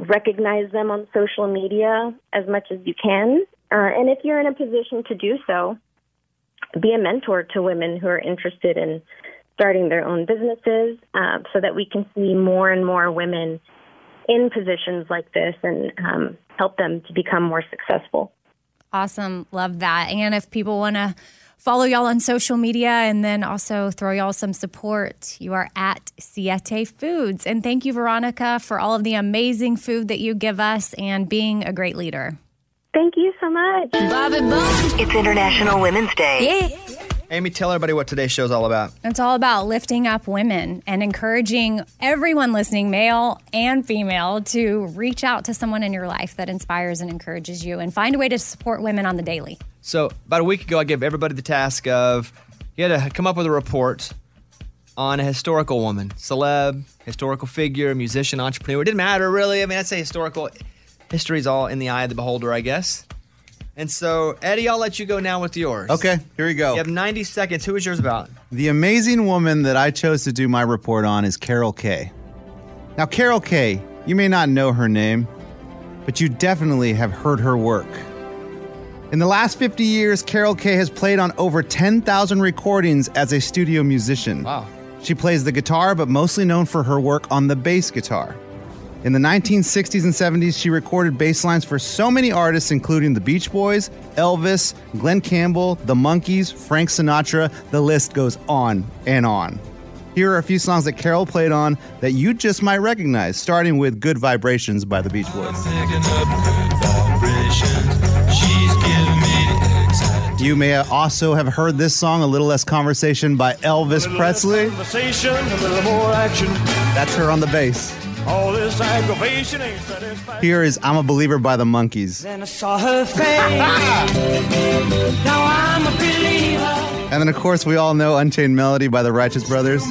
recognize them on social media as much as you can. Uh, and if you're in a position to do so, be a mentor to women who are interested in starting their own businesses uh, so that we can see more and more women in positions like this and um, help them to become more successful. Awesome. Love that. And if people want to follow y'all on social media and then also throw y'all some support, you are at Siete Foods. And thank you, Veronica, for all of the amazing food that you give us and being a great leader. Thank you so much. Bobby Bones. It's International Women's Day. Yeah. Amy, tell everybody what today's show is all about. It's all about lifting up women and encouraging everyone listening, male and female, to reach out to someone in your life that inspires and encourages you and find a way to support women on the daily. So, about a week ago, I gave everybody the task of you had to come up with a report on a historical woman, celeb, historical figure, musician, entrepreneur. It didn't matter really. I mean, I'd say historical. History's all in the eye of the beholder, I guess. And so, Eddie, I'll let you go now with yours. Okay, here we go. You have 90 seconds. Who is yours about? The amazing woman that I chose to do my report on is Carol Kaye. Now, Carol Kaye, you may not know her name, but you definitely have heard her work. In the last 50 years, Carol Kaye has played on over 10,000 recordings as a studio musician. Wow. She plays the guitar, but mostly known for her work on the bass guitar. In the 1960s and 70s, she recorded bass lines for so many artists, including the Beach Boys, Elvis, Glen Campbell, the Monkees, Frank Sinatra. The list goes on and on. Here are a few songs that Carol played on that you just might recognize, starting with Good Vibrations by the Beach Boys. You may also have heard this song, A Little Less Conversation by Elvis Presley. Conversation, a little more action. That's her on the bass. All this aggravation ain't satisfaction. Here is I'm a Believer by the Monkees. Then I saw her face. now I'm a believer. And then, of course, we all know Unchained Melody by the Righteous Brothers.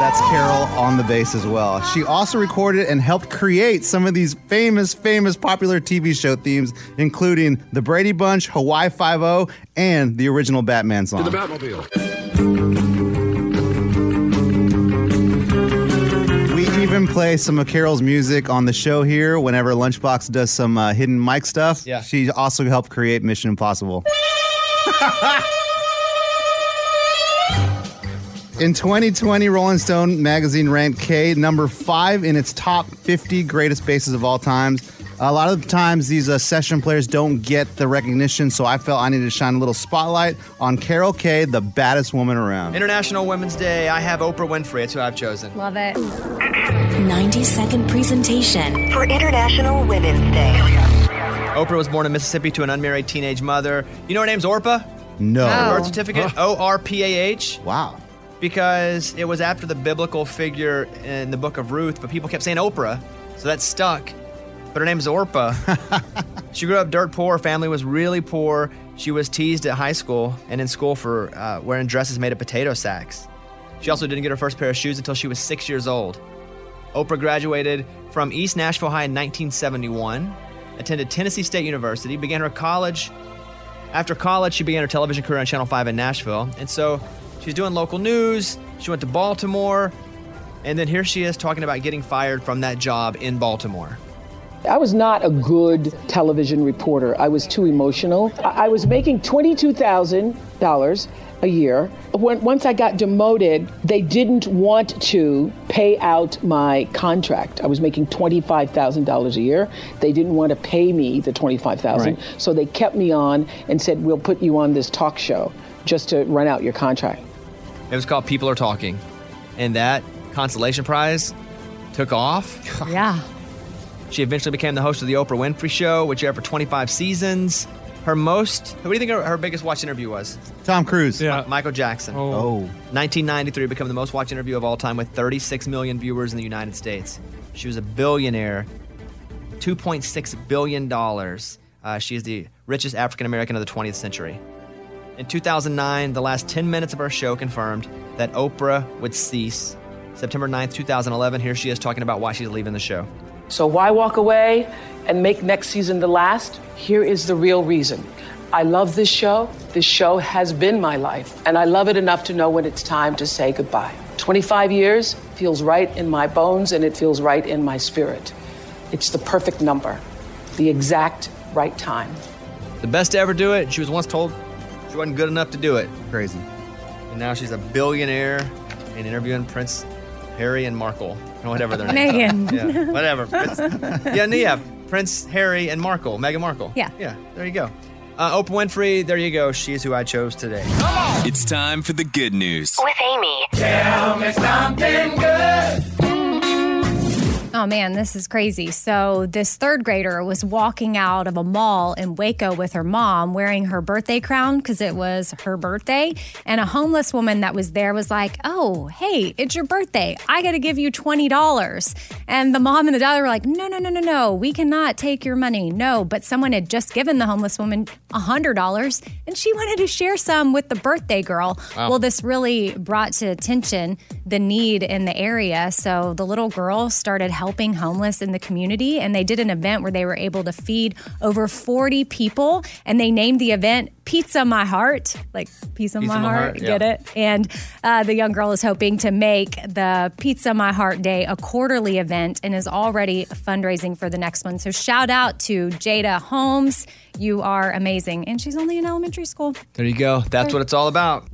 That's Carol on the bass as well. She also recorded and helped create some of these famous, famous popular TV show themes, including The Brady Bunch, Hawaii Five-O, and the original Batman song. We even play some of Carol's music on the show here whenever Lunchbox does some uh, hidden mic stuff. Yeah. She also helped create Mission Impossible. In 2020, Rolling Stone magazine ranked Kaye number five in its top 50 greatest basses of all times. A lot of the times, these uh, session players don't get the recognition, so I felt I needed to shine a little spotlight on Carol Kaye, the baddest woman around. International Women's Day. I have Oprah Winfrey. It's who I've chosen. Love it. 90 second presentation for International Women's Day. Oprah was born in Mississippi to an unmarried teenage mother. You know her name's Orpah? No. Her birth certificate O R P A H. Wow. Because it was after the biblical figure in the book of Ruth, but people kept saying Oprah, so that stuck. But her name is Orpah. she grew up dirt poor. Her family was really poor. She was teased at high school and in school for uh, wearing dresses made of potato sacks. She also didn't get her first pair of shoes until she was six years old. Oprah graduated from East Nashville High in 1971, attended Tennessee State University, began her college. After college, she began her television career on Channel 5 in Nashville. And so she's doing local news. She went to Baltimore. And then here she is talking about getting fired from that job in Baltimore. I was not a good television reporter. I was too emotional. I I was making $22,000 a year. When, once I got demoted, they didn't want to pay out my contract. I was making $25,000 a year. They didn't want to pay me the 25,000. Right. So they kept me on and said, "We'll put you on this talk show just to run out your contract." It was called People Are Talking. And that consolation prize took off. Yeah. She eventually became the host of the Oprah Winfrey Show, which aired for 25 seasons. Her most, what do you think her, her biggest watched interview was? Tom Cruise. Mi- Michael Jackson. Oh. 1993 became the most watched interview of all time with 36 million viewers in the United States. She was a billionaire, $2.6 billion. Uh, she is the richest African American of the 20th century. In 2009, the last 10 minutes of our show confirmed that Oprah would cease. September 9th, 2011, here she is talking about why she's leaving the show. So why walk away and make next season the last? Here is the real reason. I love this show. This show has been my life, and I love it enough to know when it's time to say goodbye. 25 years feels right in my bones and it feels right in my spirit. It's the perfect number, the exact right time. The best to ever do it. She was once told she wasn't good enough to do it. Crazy. And now she's a billionaire and interviewing Prince Harry and Markle, or whatever their names Meghan. are. Yeah, whatever. Prince, yeah, no, yeah, Prince Harry and Markle, Meghan Markle. Yeah. Yeah, there you go. Uh, Oprah Winfrey, there you go. She's who I chose today. It's time for the good news. With Amy. Tell me something good. Oh man, this is crazy. So, this third grader was walking out of a mall in Waco with her mom wearing her birthday crown because it was her birthday. And a homeless woman that was there was like, Oh, hey, it's your birthday. I got to give you $20. And the mom and the dad were like, No, no, no, no, no. We cannot take your money. No. But someone had just given the homeless woman $100 and she wanted to share some with the birthday girl. Wow. Well, this really brought to attention the need in the area. So the little girl started helping homeless in the community, and they did an event where they were able to feed over 40 people, and they named the event Pizza My Heart, like Pizza, My, Heart, get yeah. it? And uh, the young girl is hoping to make the Pizza My Heart Day a quarterly event and is already fundraising for the next one. So shout out to Jada Holmes. You are amazing. And she's only in elementary school. There you go. That's what it's all about.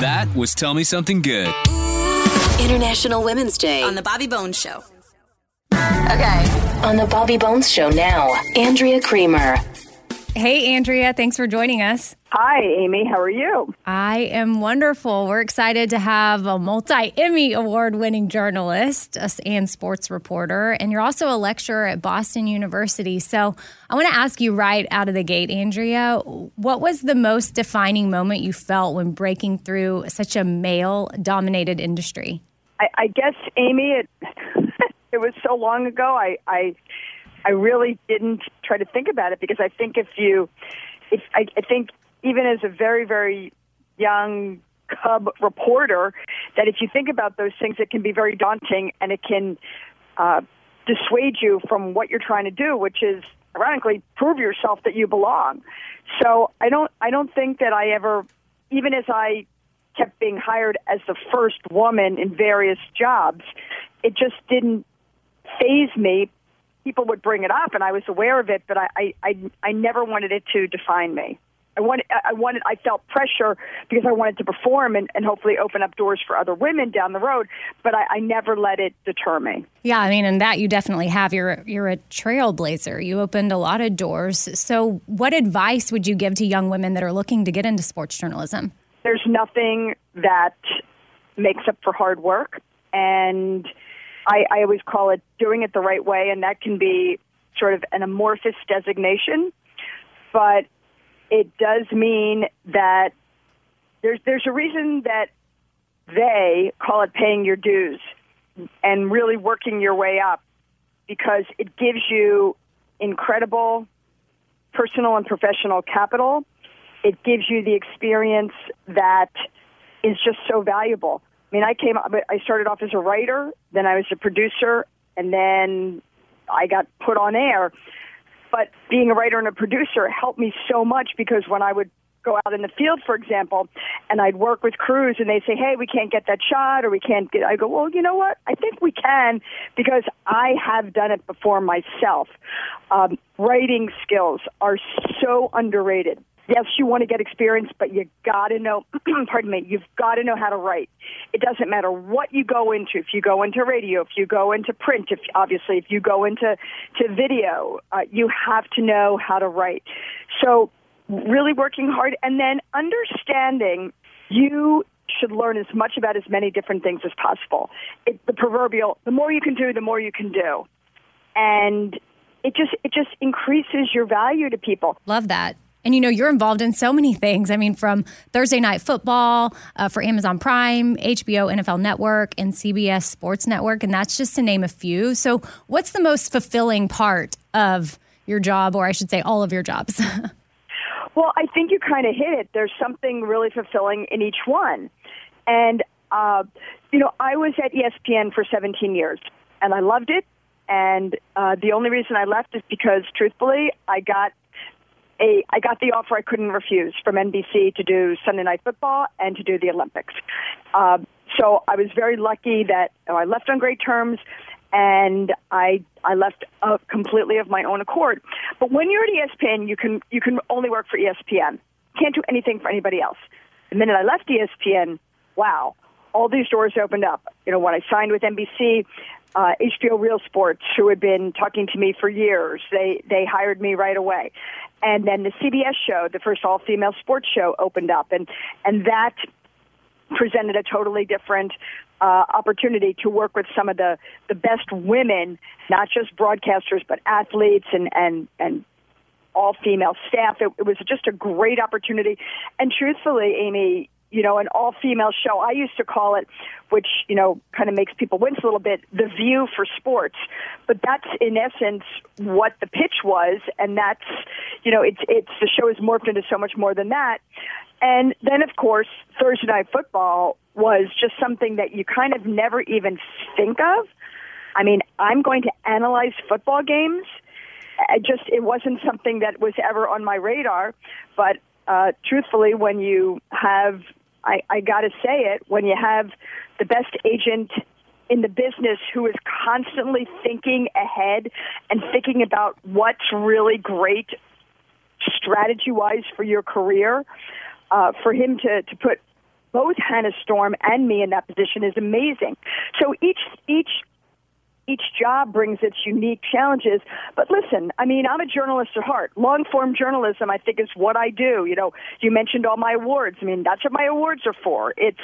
That was Tell Me Something Good. International Women's Day on The Bobby Bones Show. Okay. On the Bobby Bones Show now, Andrea Kremer. Hey, Andrea, thanks for joining us. Hi, Amy. How are you? I am wonderful. We're excited to have a multi Emmy award winning journalist and sports reporter. And you're also a lecturer at Boston University. So I want to ask you right out of the gate, Andrea, what was the most defining moment you felt when breaking through such a male dominated industry? I, I guess, Amy, it it was so long ago. I, I I really didn't try to think about it because I think if you, if I, I think even as a very very young cub reporter, that if you think about those things, it can be very daunting and it can uh, dissuade you from what you're trying to do, which is ironically prove yourself that you belong. So I don't I don't think that I ever, even as I kept being hired as the first woman in various jobs, it just didn't phase me. People would bring it up, and I was aware of it, but I, I, I, I never wanted it to define me. I wanted, I wanted, I felt pressure because I wanted to perform and, and hopefully open up doors for other women down the road. But I, I never let it deter me. Yeah, I mean, and that you definitely have. You're you're a trailblazer. You opened a lot of doors. So, what advice would you give to young women that are looking to get into sports journalism? There's nothing that makes up for hard work, and I, I always call it doing it the right way, and that can be sort of an amorphous designation, but it does mean that there's there's a reason that they call it paying your dues and really working your way up because it gives you incredible personal and professional capital. It gives you the experience that is just so valuable. I mean, I came I started off as a writer, then I was a producer, and then I got put on air. But being a writer and a producer helped me so much because when I would go out in the field, for example, and I'd work with crews and they say, hey, we can't get that shot or we can't get, I go, well, you know what? I think we can because I have done it before myself. Um, writing skills are so underrated. Yes, you want to get experience, but you got to know, pardon me, you've got to know how to write. It doesn't matter what you go into. If you go into radio, if you go into print, if obviously if you go into to video, uh, you have to know how to write. So really working hard and then understanding you should learn as much about as many different things as possible. It, the proverbial, the more you can do, the more you can do. And it just it just increases your value to people. Love that. And you know, you're involved in so many things. I mean, from Thursday Night Football uh, for Amazon Prime, HBO, NFL Network, and CBS Sports Network. And that's just to name a few. So, what's the most fulfilling part of your job, or I should say, all of your jobs? Well, I think you kind of hit it. There's something really fulfilling in each one. And, uh, you know, I was at ESPN for 17 years and I loved it. And uh, the only reason I left is because, truthfully, I got a I got the offer I couldn't refuse from NBC to do Sunday Night Football and to do the Olympics. Uh, so I was very lucky that I left on great terms, and I I left uh, completely of my own accord. But when you're at ESPN, you can you can only work for ESPN. Can't do anything for anybody else. The minute I left ESPN, wow, all these doors opened up. You know, when I signed with NBC, uh, HBO Real Sports, who had been talking to me for years, they they hired me right away. And then the CBS show, the first all female sports show, opened up, and and that presented a totally different uh, opportunity to work with some of the the best women, not just broadcasters, but athletes and and and all female staff. It, it was just a great opportunity. And truthfully, Amy, you know, an all female show. I used to call it, which, you know, kind of makes people wince a little bit, the view for sports. But that's in essence what the pitch was. And that's, you know, it's, it's, the show has morphed into so much more than that. And then, of course, Thursday Night Football was just something that you kind of never even think of. I mean, I'm going to analyze football games. I just, it wasn't something that was ever on my radar. But uh, truthfully, when you have, I, I got to say it, when you have the best agent in the business who is constantly thinking ahead and thinking about what's really great strategy wise for your career, uh, for him to, to put both Hannah Storm and me in that position is amazing. So each each each job brings its unique challenges. But listen, I mean, I'm a journalist at heart. Long form journalism, I think, is what I do. You know, you mentioned all my awards. I mean, that's what my awards are for. It's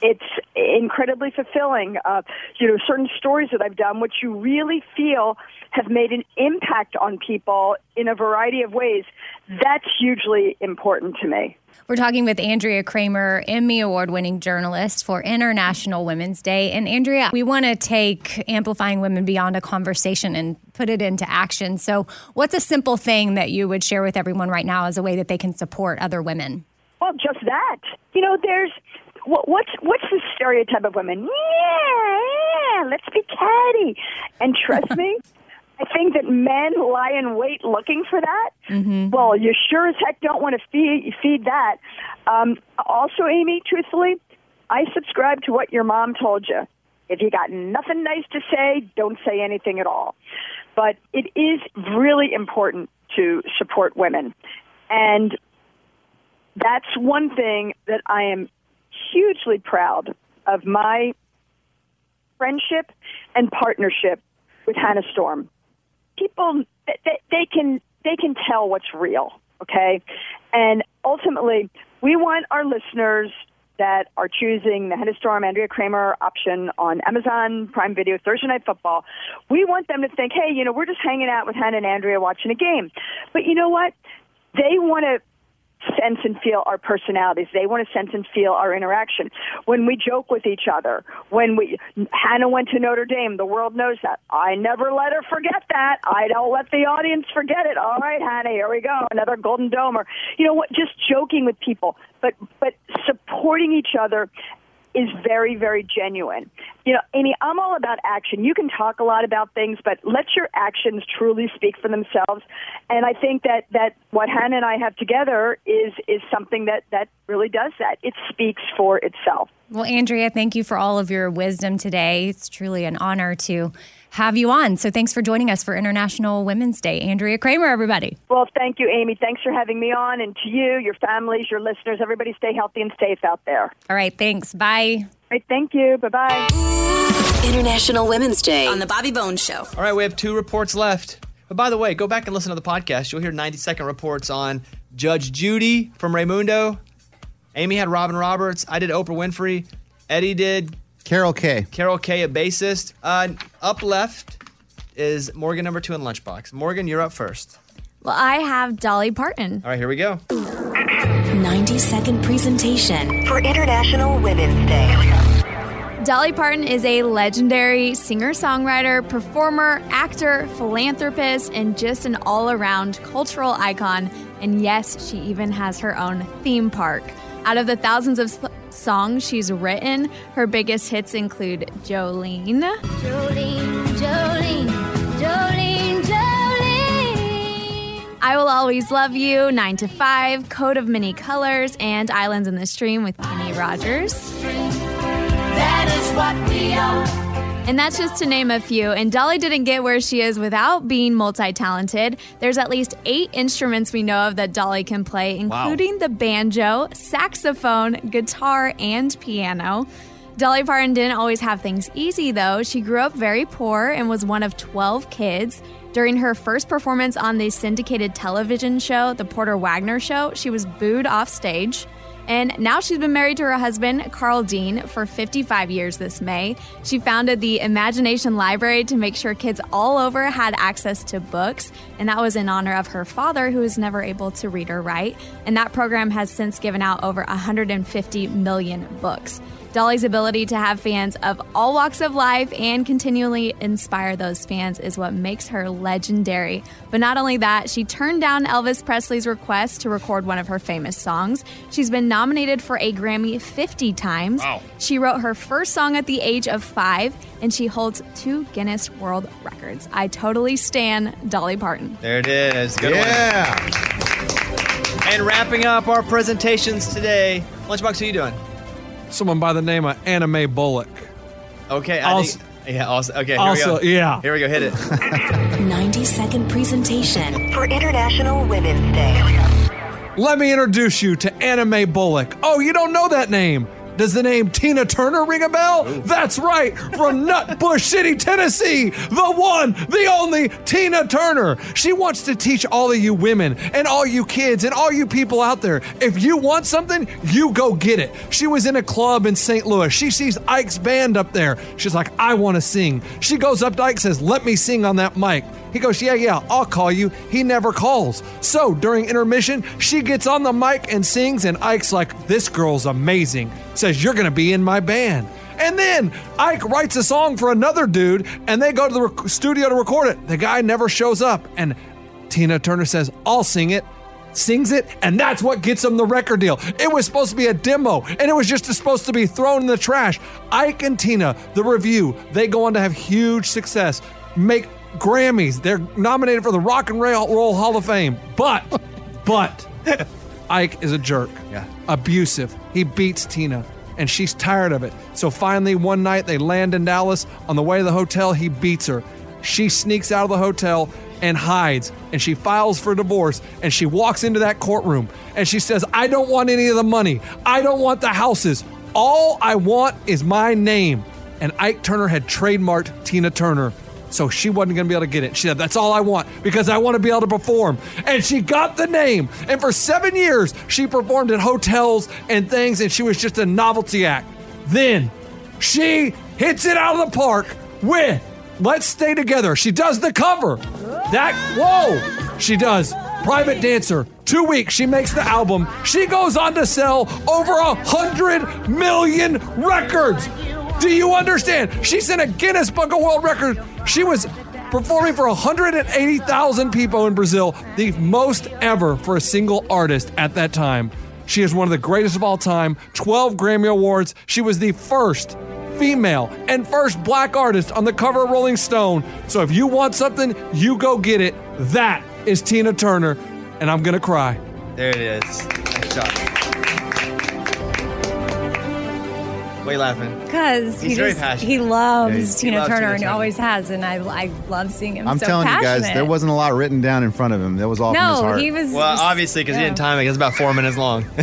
it's incredibly fulfilling. Uh, you know, certain stories that I've done, which you really feel have made an impact on people in a variety of ways. That's hugely important to me. We're talking with Andrea Kremer, Emmy Award winning journalist for International Women's Day. And Andrea, we want to take amplifying women beyond a conversation and put it into action. So, what's a simple thing that you would share with everyone right now as a way that they can support other women? Well, just that. You know, there's what, what's what's the stereotype of women? Yeah, yeah, let's be catty. And trust me, I think that men lie in wait looking for that. Mm-hmm. Well, you sure as heck don't want to feed feed that. Um, also, Amy, truthfully, I subscribe to what your mom told you. If you got nothing nice to say, don't say anything at all. But it is really important to support women, and that's one thing that I am hugely proud of my friendship and partnership with Hannah Storm. People they, they can they can tell what's real, okay? And ultimately, we want our listeners that are choosing the Hannah Storm Andrea Kremer option on Amazon Prime Video Thursday Night Football. We want them to think, hey, you know, we're just hanging out with Hannah and Andrea watching a game. But you know what? They want to sense and feel our personalities. They want to sense and feel our interaction. When we joke with each other, when we Hannah went to Notre Dame, the world knows that. I never let her forget that. I don't let the audience forget it. All right, Hannah, here we go. Another Golden Domer. you know what, just joking with people, but but supporting each other is very, very genuine. You know, Amy, I'm all about action. You can talk a lot about things, but let your actions truly speak for themselves. And I think that, that what Hannah and I have together is is something that, that really does that. It speaks for itself. Well, Andrea, thank you for all of your wisdom today. It's truly an honor to have you on. So thanks for joining us for International Women's Day. Andrea Kremer, everybody. Well, thank you, Amy. Thanks for having me on. And to you, your families, your listeners, everybody stay healthy and safe out there. All right, thanks. Bye. All right, thank you. Bye bye. International Women's Day on The Bobby Bones Show. All right, we have two reports left. But by the way, go back and listen to the podcast. You'll hear 90 second reports on Judge Judy from Raymundo. Amy had Robin Roberts. I did Oprah Winfrey. Eddie did Carol Kaye. Carol Kaye, a bassist. Uh, up left is Morgan number two in Lunchbox. Morgan, you're up first. Well, I have Dolly Parton. All right, here we go. 90 second presentation. For International Women's Day. Dolly Parton is a legendary singer songwriter, performer, actor, philanthropist, and just an all around cultural icon. And yes, she even has her own theme park. Out of the thousands of s- songs she's written, her biggest hits include Jolene. Jolene, Jolene, Jolene, Jolene. I Will Always Love You, 9 to 5, Coat of Many Colors, and Islands in the Stream with Kenny Rogers. That is what we are. And that's just to name a few. And Dolly didn't get where she is without being multi talented. There's at least eight instruments we know of that Dolly can play, including the banjo, saxophone, guitar, and piano. Dolly Parton didn't always have things easy, though. She grew up very poor and was one of 12 kids. During her first performance on the syndicated television show, The Porter Wagoner Show, she was booed off stage. And now she's been married to her husband, Carl Dean, for 55 years this May. She founded the Imagination Library to make sure kids all over had access to books. And that was in honor of her father, who was never able to read or write. And that program has since given out over 150 million books. Dolly's ability to have fans of all walks of life and continually inspire those fans is what makes her legendary. But not only that, she turned down Elvis Presley's request to record one of her famous songs. She's been nominated for a Grammy 50 times. Wow. She wrote her first song at the age of five, and she holds two Guinness World Records. I totally stan Dolly Parton. There it is. Good Yeah. one. And wrapping up our presentations today, Lunchbox, who you doing? Someone by the name of Anna Mae Bullock. Okay. I Also- think, yeah. Also, okay. Here Also, we go. yeah. Here we go. Hit it. 90 second presentation. For International Women's Day. Let me introduce you to Anna Mae Bullock. Oh, you don't know that name? Does the name Tina Turner ring a bell? That's right, from Nutbush City, Tennessee, the one, the only Tina Turner. She wants to teach all of you women and all you kids and all you people out there if you want something, you go get it. She was in a club in St. Louis. She sees Ike's band up there. She's like, I want to sing. She goes up to Ike, says, Let me sing on that mic. He goes, Yeah, yeah, I'll call you. He never calls. So during intermission, she gets on the mic and sings, and Ike's like, This girl's amazing. Says, You're going to be in my band. And then Ike writes a song for another dude, and they go to the rec- studio to record it. The guy never shows up, and Tina Turner says, I'll sing it. Sings it, and that's what gets him the record deal. It was supposed to be a demo, and it was just supposed to be thrown in the trash. Ike and Tina, the Revue, they go on to have huge success, make Grammys. They're nominated for the Rock and Roll Hall of Fame. But, but, Ike is a jerk. Yeah. Abusive. He beats Tina, and she's tired of it. So finally, one night, they land in Dallas. On the way to the hotel, he beats her. She sneaks out of the hotel and hides, and she files for divorce, and she walks into that courtroom, and she says, I don't want any of the money. I don't want the houses. All I want is my name. And Ike Turner had trademarked Tina Turner. So she wasn't going to be able to get it. She said, That's all I want because I want to be able to perform. And she got the name. And for seven years, she performed at hotels and things, and she was just a novelty act. Then she hits it out of the park with Let's Stay Together. She does the cover. That, whoa, she does. Private Dancer. Two weeks, she makes the album. She goes on to sell over a hundred million records. Do you understand? She's in a Guinness Book of World Records. She was performing for 180,000 people in Brazil, the most ever for a single artist at that time. She is one of the greatest of all time, 12 Grammy Awards. She was the first female and first black artist on the cover of Rolling Stone. So if you want something, you go get it. That is Tina Turner, and I'm gonna cry. There it is. Nice job. Why are you laughing? Because he He's very just passionate. he loves Yeah, he- he Tina loves Turner Tina and Turner. always has, and I I love seeing him. I'm so telling you guys, passionate. there wasn't a lot written down in front of him. That was all from his No, heart. he was. Well, just- obviously, because he didn't time it. It's about four minutes long.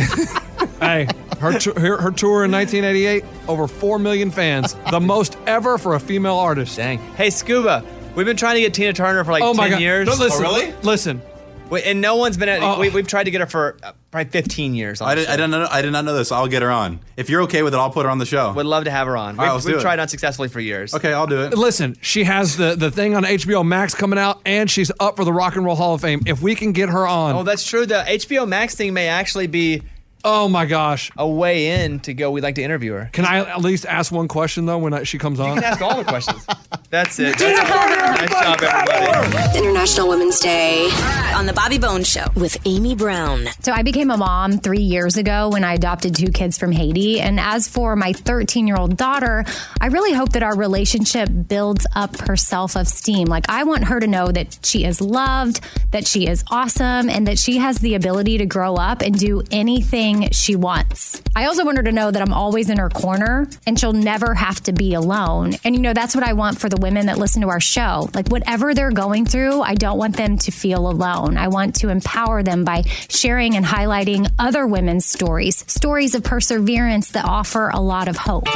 Hey, her, tou- her her tour in 1988, over four million fans, the most ever for a female artist. Dang. Hey, Scuba, we've been trying to get Tina Turner for like Oh 10 my God. years. No, listen, Listen. Wait, and no one's been at. Oh. We, we've tried to get her for uh, probably 15 years. I, did, I didn't know. I did not know this. I'll get her on. If you're okay with it, I'll put her on the show. Would love to have her on. All right, We've, let's we've do it. tried unsuccessfully for years. Okay, I'll do it. Listen, she has the, the thing on HBO Max coming out, and she's up for the Rock and Roll Hall of Fame. If we can get her on, Oh, that's true. The HBO Max thing may actually be. Oh my gosh, a way in to go. We'd like to interview her. can I at least ask one question though when I, she comes on? You can ask all the questions. That's it. nice job, everybody. International Women's Day on the Bobby Bones Show with Amy Brown. So I became a mom three years ago when I adopted two kids from Haiti. And as for my 13 year old daughter, I really hope that our relationship builds up her self esteem. Like I want her to know that she is loved, that she is awesome, and that she has the ability to grow up and do anything she wants. I also want her to know that I'm always in her corner and she'll never have to be alone. And you know, that's what I want for the women that listen to our show. Like whatever they're going through, I don't want them to feel alone. I want to empower them by sharing and highlighting other women's stories, stories of perseverance that offer a lot of hope.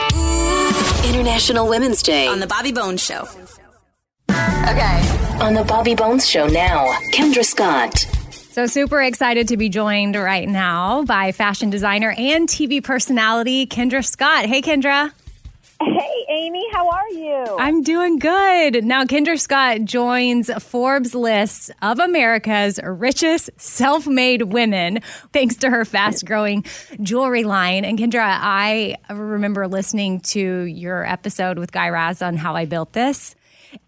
International Women's Day on the Bobby Bones Show. Okay. On the Bobby Bones Show now, Kendra Scott. So, super excited to be joined right now by fashion designer and TV personality Kendra Scott. Hey, Kendra. Hey, Amy, how are you? I'm doing good. Now, Kendra Scott joins Forbes list of America's richest self made women thanks to her fast growing jewelry line. And Kendra, I remember listening to your episode with Guy Raz on how I built this.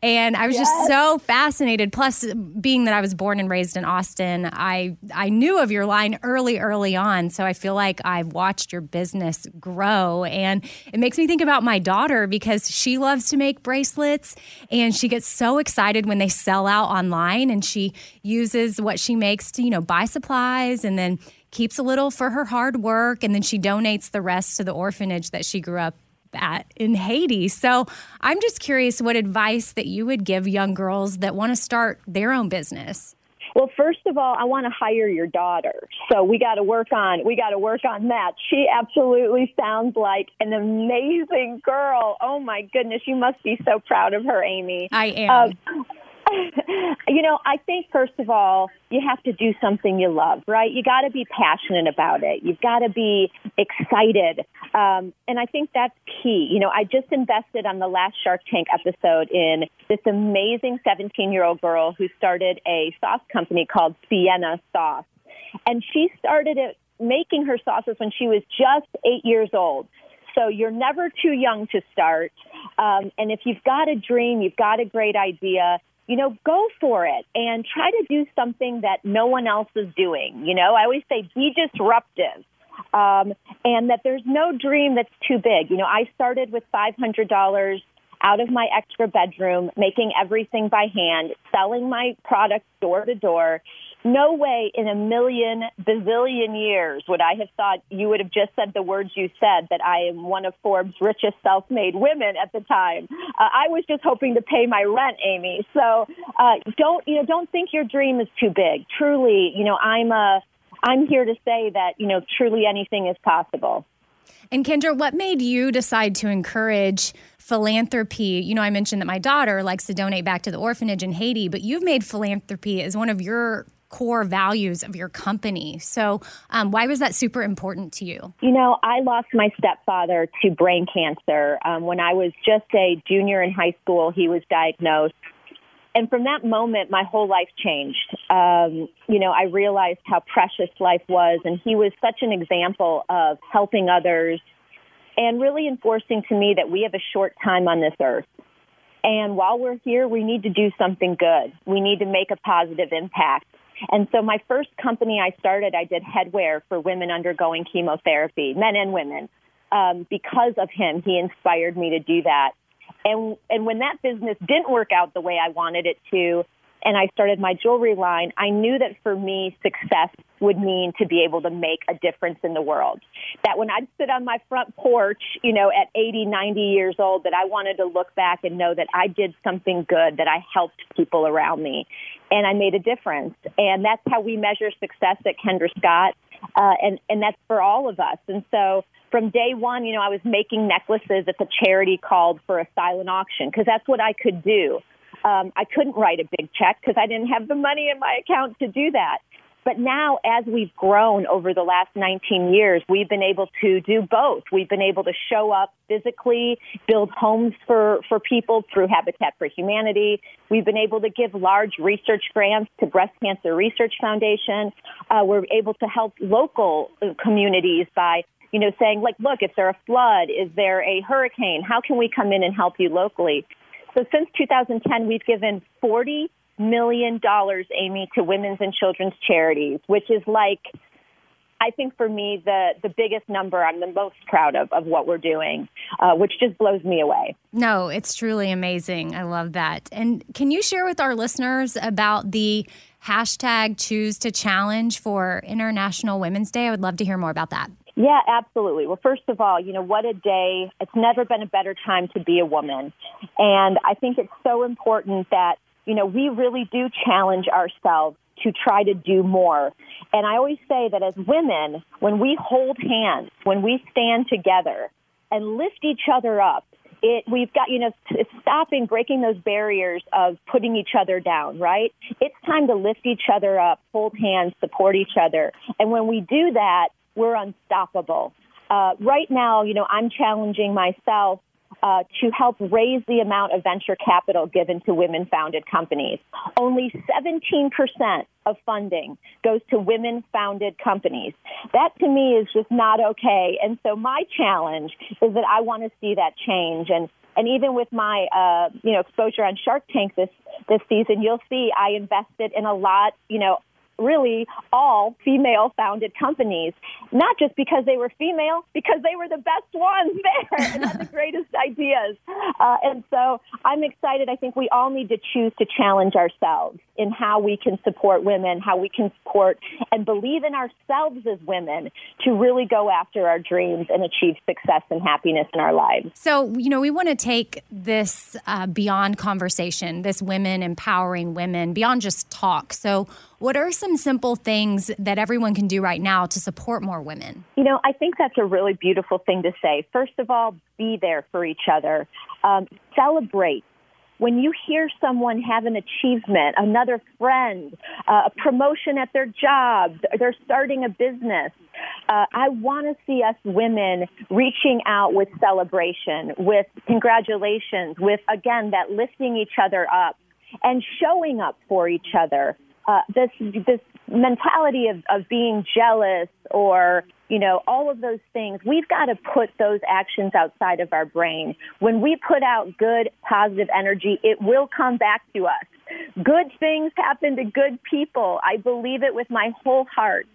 And I was just so fascinated. Plus, being that I was born and raised in Austin, I I knew of your line early, early on. So I feel like I've watched your business grow, and it makes me think about my daughter because she loves to make bracelets, and she gets so excited when they sell out online, and she uses what she makes to you know buy supplies, and then keeps a little for her hard work, and then she donates the rest to the orphanage that she grew up at in Haiti. So I'm just curious what advice that you would give young girls that want to start their own business. Well, first of all, I want to hire your daughter. So we got to work on we got to work on that. She absolutely sounds like an amazing girl. Oh my goodness, you must be so proud of her, Amy. I am. Um, you know, I think first of all, you have to do something you love, right? You got to be passionate about it. You've got to be excited. Um, and I think that's key. You know, I just invested on the last Shark Tank episode in this amazing 17 year old girl who started a sauce company called Sienna Sauce. And she started it making her sauces when she was just eight years old. So you're never too young to start. Um, and if you've got a dream, you've got a great idea, you know, go for it and try to do something that no one else is doing. You know, I always say be disruptive. Um, and that there's no dream that's too big. You know, I started with $500 out of my extra bedroom, making everything by hand, selling my products door to door. No way in a million bazillion years would I have thought you would have just said the words you said that I am one of Forbes' richest self-made women at the time. Uh, I was just hoping to pay my rent, Amy. So uh, don't you know? Don't think your dream is too big. Truly, you know, I'm a I'm here to say that you know, truly anything is possible. And Kendra, what made you decide to encourage philanthropy? You know, I mentioned that my daughter likes to donate back to the orphanage in Haiti, but you've made philanthropy as one of your core values of your company. So, um, why was that super important to you? You know, I lost my stepfather to brain cancer um, when I was just a junior in high school. He was diagnosed. And from that moment, my whole life changed. Um, you know, I realized how precious life was, and he was such an example of helping others and really enforcing to me that we have a short time on this earth. And while we're here, we need to do something good. We need to make a positive impact. And so my first company I started, I did headwear for women undergoing chemotherapy, men and women. Um, because of him, he inspired me to do that. And and when that business didn't work out the way I wanted it to, and I started my jewelry line, I knew that for me, success would mean to be able to make a difference in the world. That when I'd sit on my front porch, you know, at 80, 90 years old, that I wanted to look back and know that I did something good, that I helped people around me, and I made a difference. And that's how we measure success at Kendra Scott, uh, and and that's for all of us. And so from day one, you know, I was making necklaces at the charity called for a silent auction because that's what I could do. Um, I couldn't write a big check because I didn't have the money in my account to do that. But now, as we've grown over the last 19 years, we've been able to do both. We've been able to show up physically, build homes for, for people through Habitat for Humanity. We've been able to give large research grants to Breast Cancer Research Foundation. Uh, we're able to help local communities by you know, saying like, look, is there a flood? Is there a hurricane? How can we come in and help you locally? So since 2010, we've given 40 million dollars, Amy, to women's and children's charities, which is like, I think for me, the, the biggest number I'm the most proud of, of what we're doing, uh, which just blows me away. No, it's truly amazing. I love that. And can you share with our listeners about the hashtag choose to challenge for International Women's Day? I would love to hear more about that. Yeah, absolutely. Well, first of all, you know, what a day. It's never been a better time to be a woman. And I think it's so important that, you know, we really do challenge ourselves to try to do more. And I always say that as women, when we hold hands, when we stand together and lift each other up, it, we've got, you know, stopping, breaking those barriers of putting each other down, right? It's time to lift each other up, hold hands, support each other. And when we do that, we're unstoppable. Uh, right now, you know, I'm challenging myself uh, to help raise the amount of venture capital given to women founded companies. Only 17% of funding goes to women founded companies. That to me is just not okay. And so my challenge is that I want to see that change. And, and even with my, uh, you know, exposure on Shark Tank this, this season, you'll see I invested in a lot, you know, really all female founded companies, not just because they were female, because they were the best ones there and had the greatest ideas. Uh, and so I'm excited. I think we all need to choose to challenge ourselves in how we can support women, how we can support and believe in ourselves as women to really go after our dreams and achieve success and happiness in our lives. So, you know, we want to take this uh, beyond conversation, this women empowering women, beyond just talk. So, What are some simple things that everyone can do right now to support more women? You know, I think that's a really beautiful thing to say. First of all, be there for each other. Um, celebrate. When you hear someone have an achievement, another friend, uh, a promotion at their job, they're starting a business, uh, I want to see us women reaching out with celebration, with congratulations, with, again, that lifting each other up and showing up for each other. Uh, this this mentality of, of being jealous or you know all of those things we've got to put those actions outside of our brain. When we put out good positive energy it will come back to us. Good things happen to good people. I believe it with my whole heart.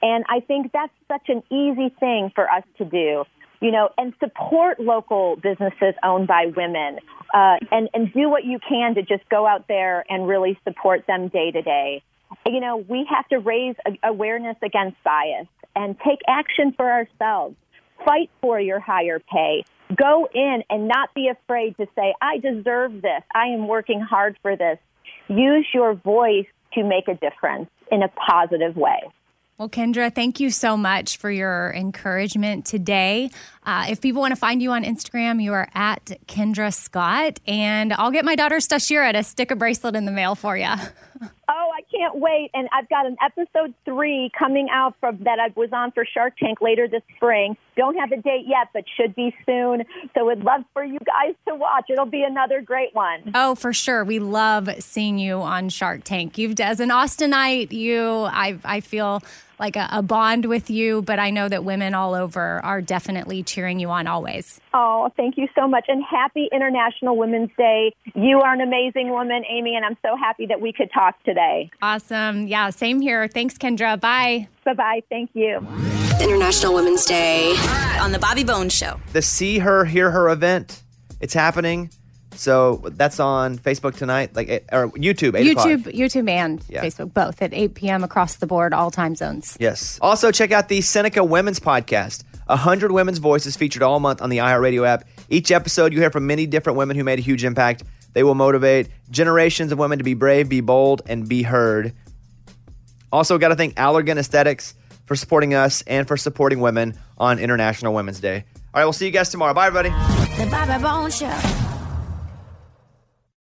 And i think that's such an easy thing for us to do. You know, and support local businesses owned by women, uh, and and do what you can to just go out there and really support them day to day. You know, we have to raise awareness against bias and take action for ourselves. Fight for your higher pay. Go in and not be afraid to say, "I deserve this. I am working hard for this." Use your voice to make a difference in a positive way. Well, Kendra, thank you so much for your encouragement today. Uh, if people want to find you on Instagram, you are at Kendra Scott, and I'll get my daughter Stashira to stick a bracelet in the mail for you. Oh, I can't wait. And I've got an episode three coming out from that I was on for Shark Tank later this spring. Don't have a date yet, but should be soon. So would love for you guys to watch. It'll be another great one. Oh, for sure. We love seeing you on Shark Tank. You've as an Austinite, you I I feel like a, a bond with you, but I know that women all over are definitely cheering you on always. Oh, thank you so much. And happy International Women's Day. You are an amazing woman, Amy, and I'm so happy that we could talk today. Awesome. Yeah, same here. Thanks, Kendra. Bye. Bye bye. Thank you. International Women's Day on The Bobby Bones Show. The See Her, Hear Her event. It's happening. So that's on Facebook tonight, like eh, or YouTube. 8 o'clock. YouTube, YouTube, and Yeah. Facebook, both at 8 p.m. across the board, all time zones. Yes. Also, check out the Seneca Women's Podcast. A hundred women's voices featured all month on the iHeartRadio app. Each episode, you hear from many different women who made a huge impact. They will motivate generations of women to be brave, be bold, and be heard. Also, got to thank Allergan Aesthetics for supporting us and for supporting women on International Women's Day. All right, we'll see you guys tomorrow. Bye, everybody.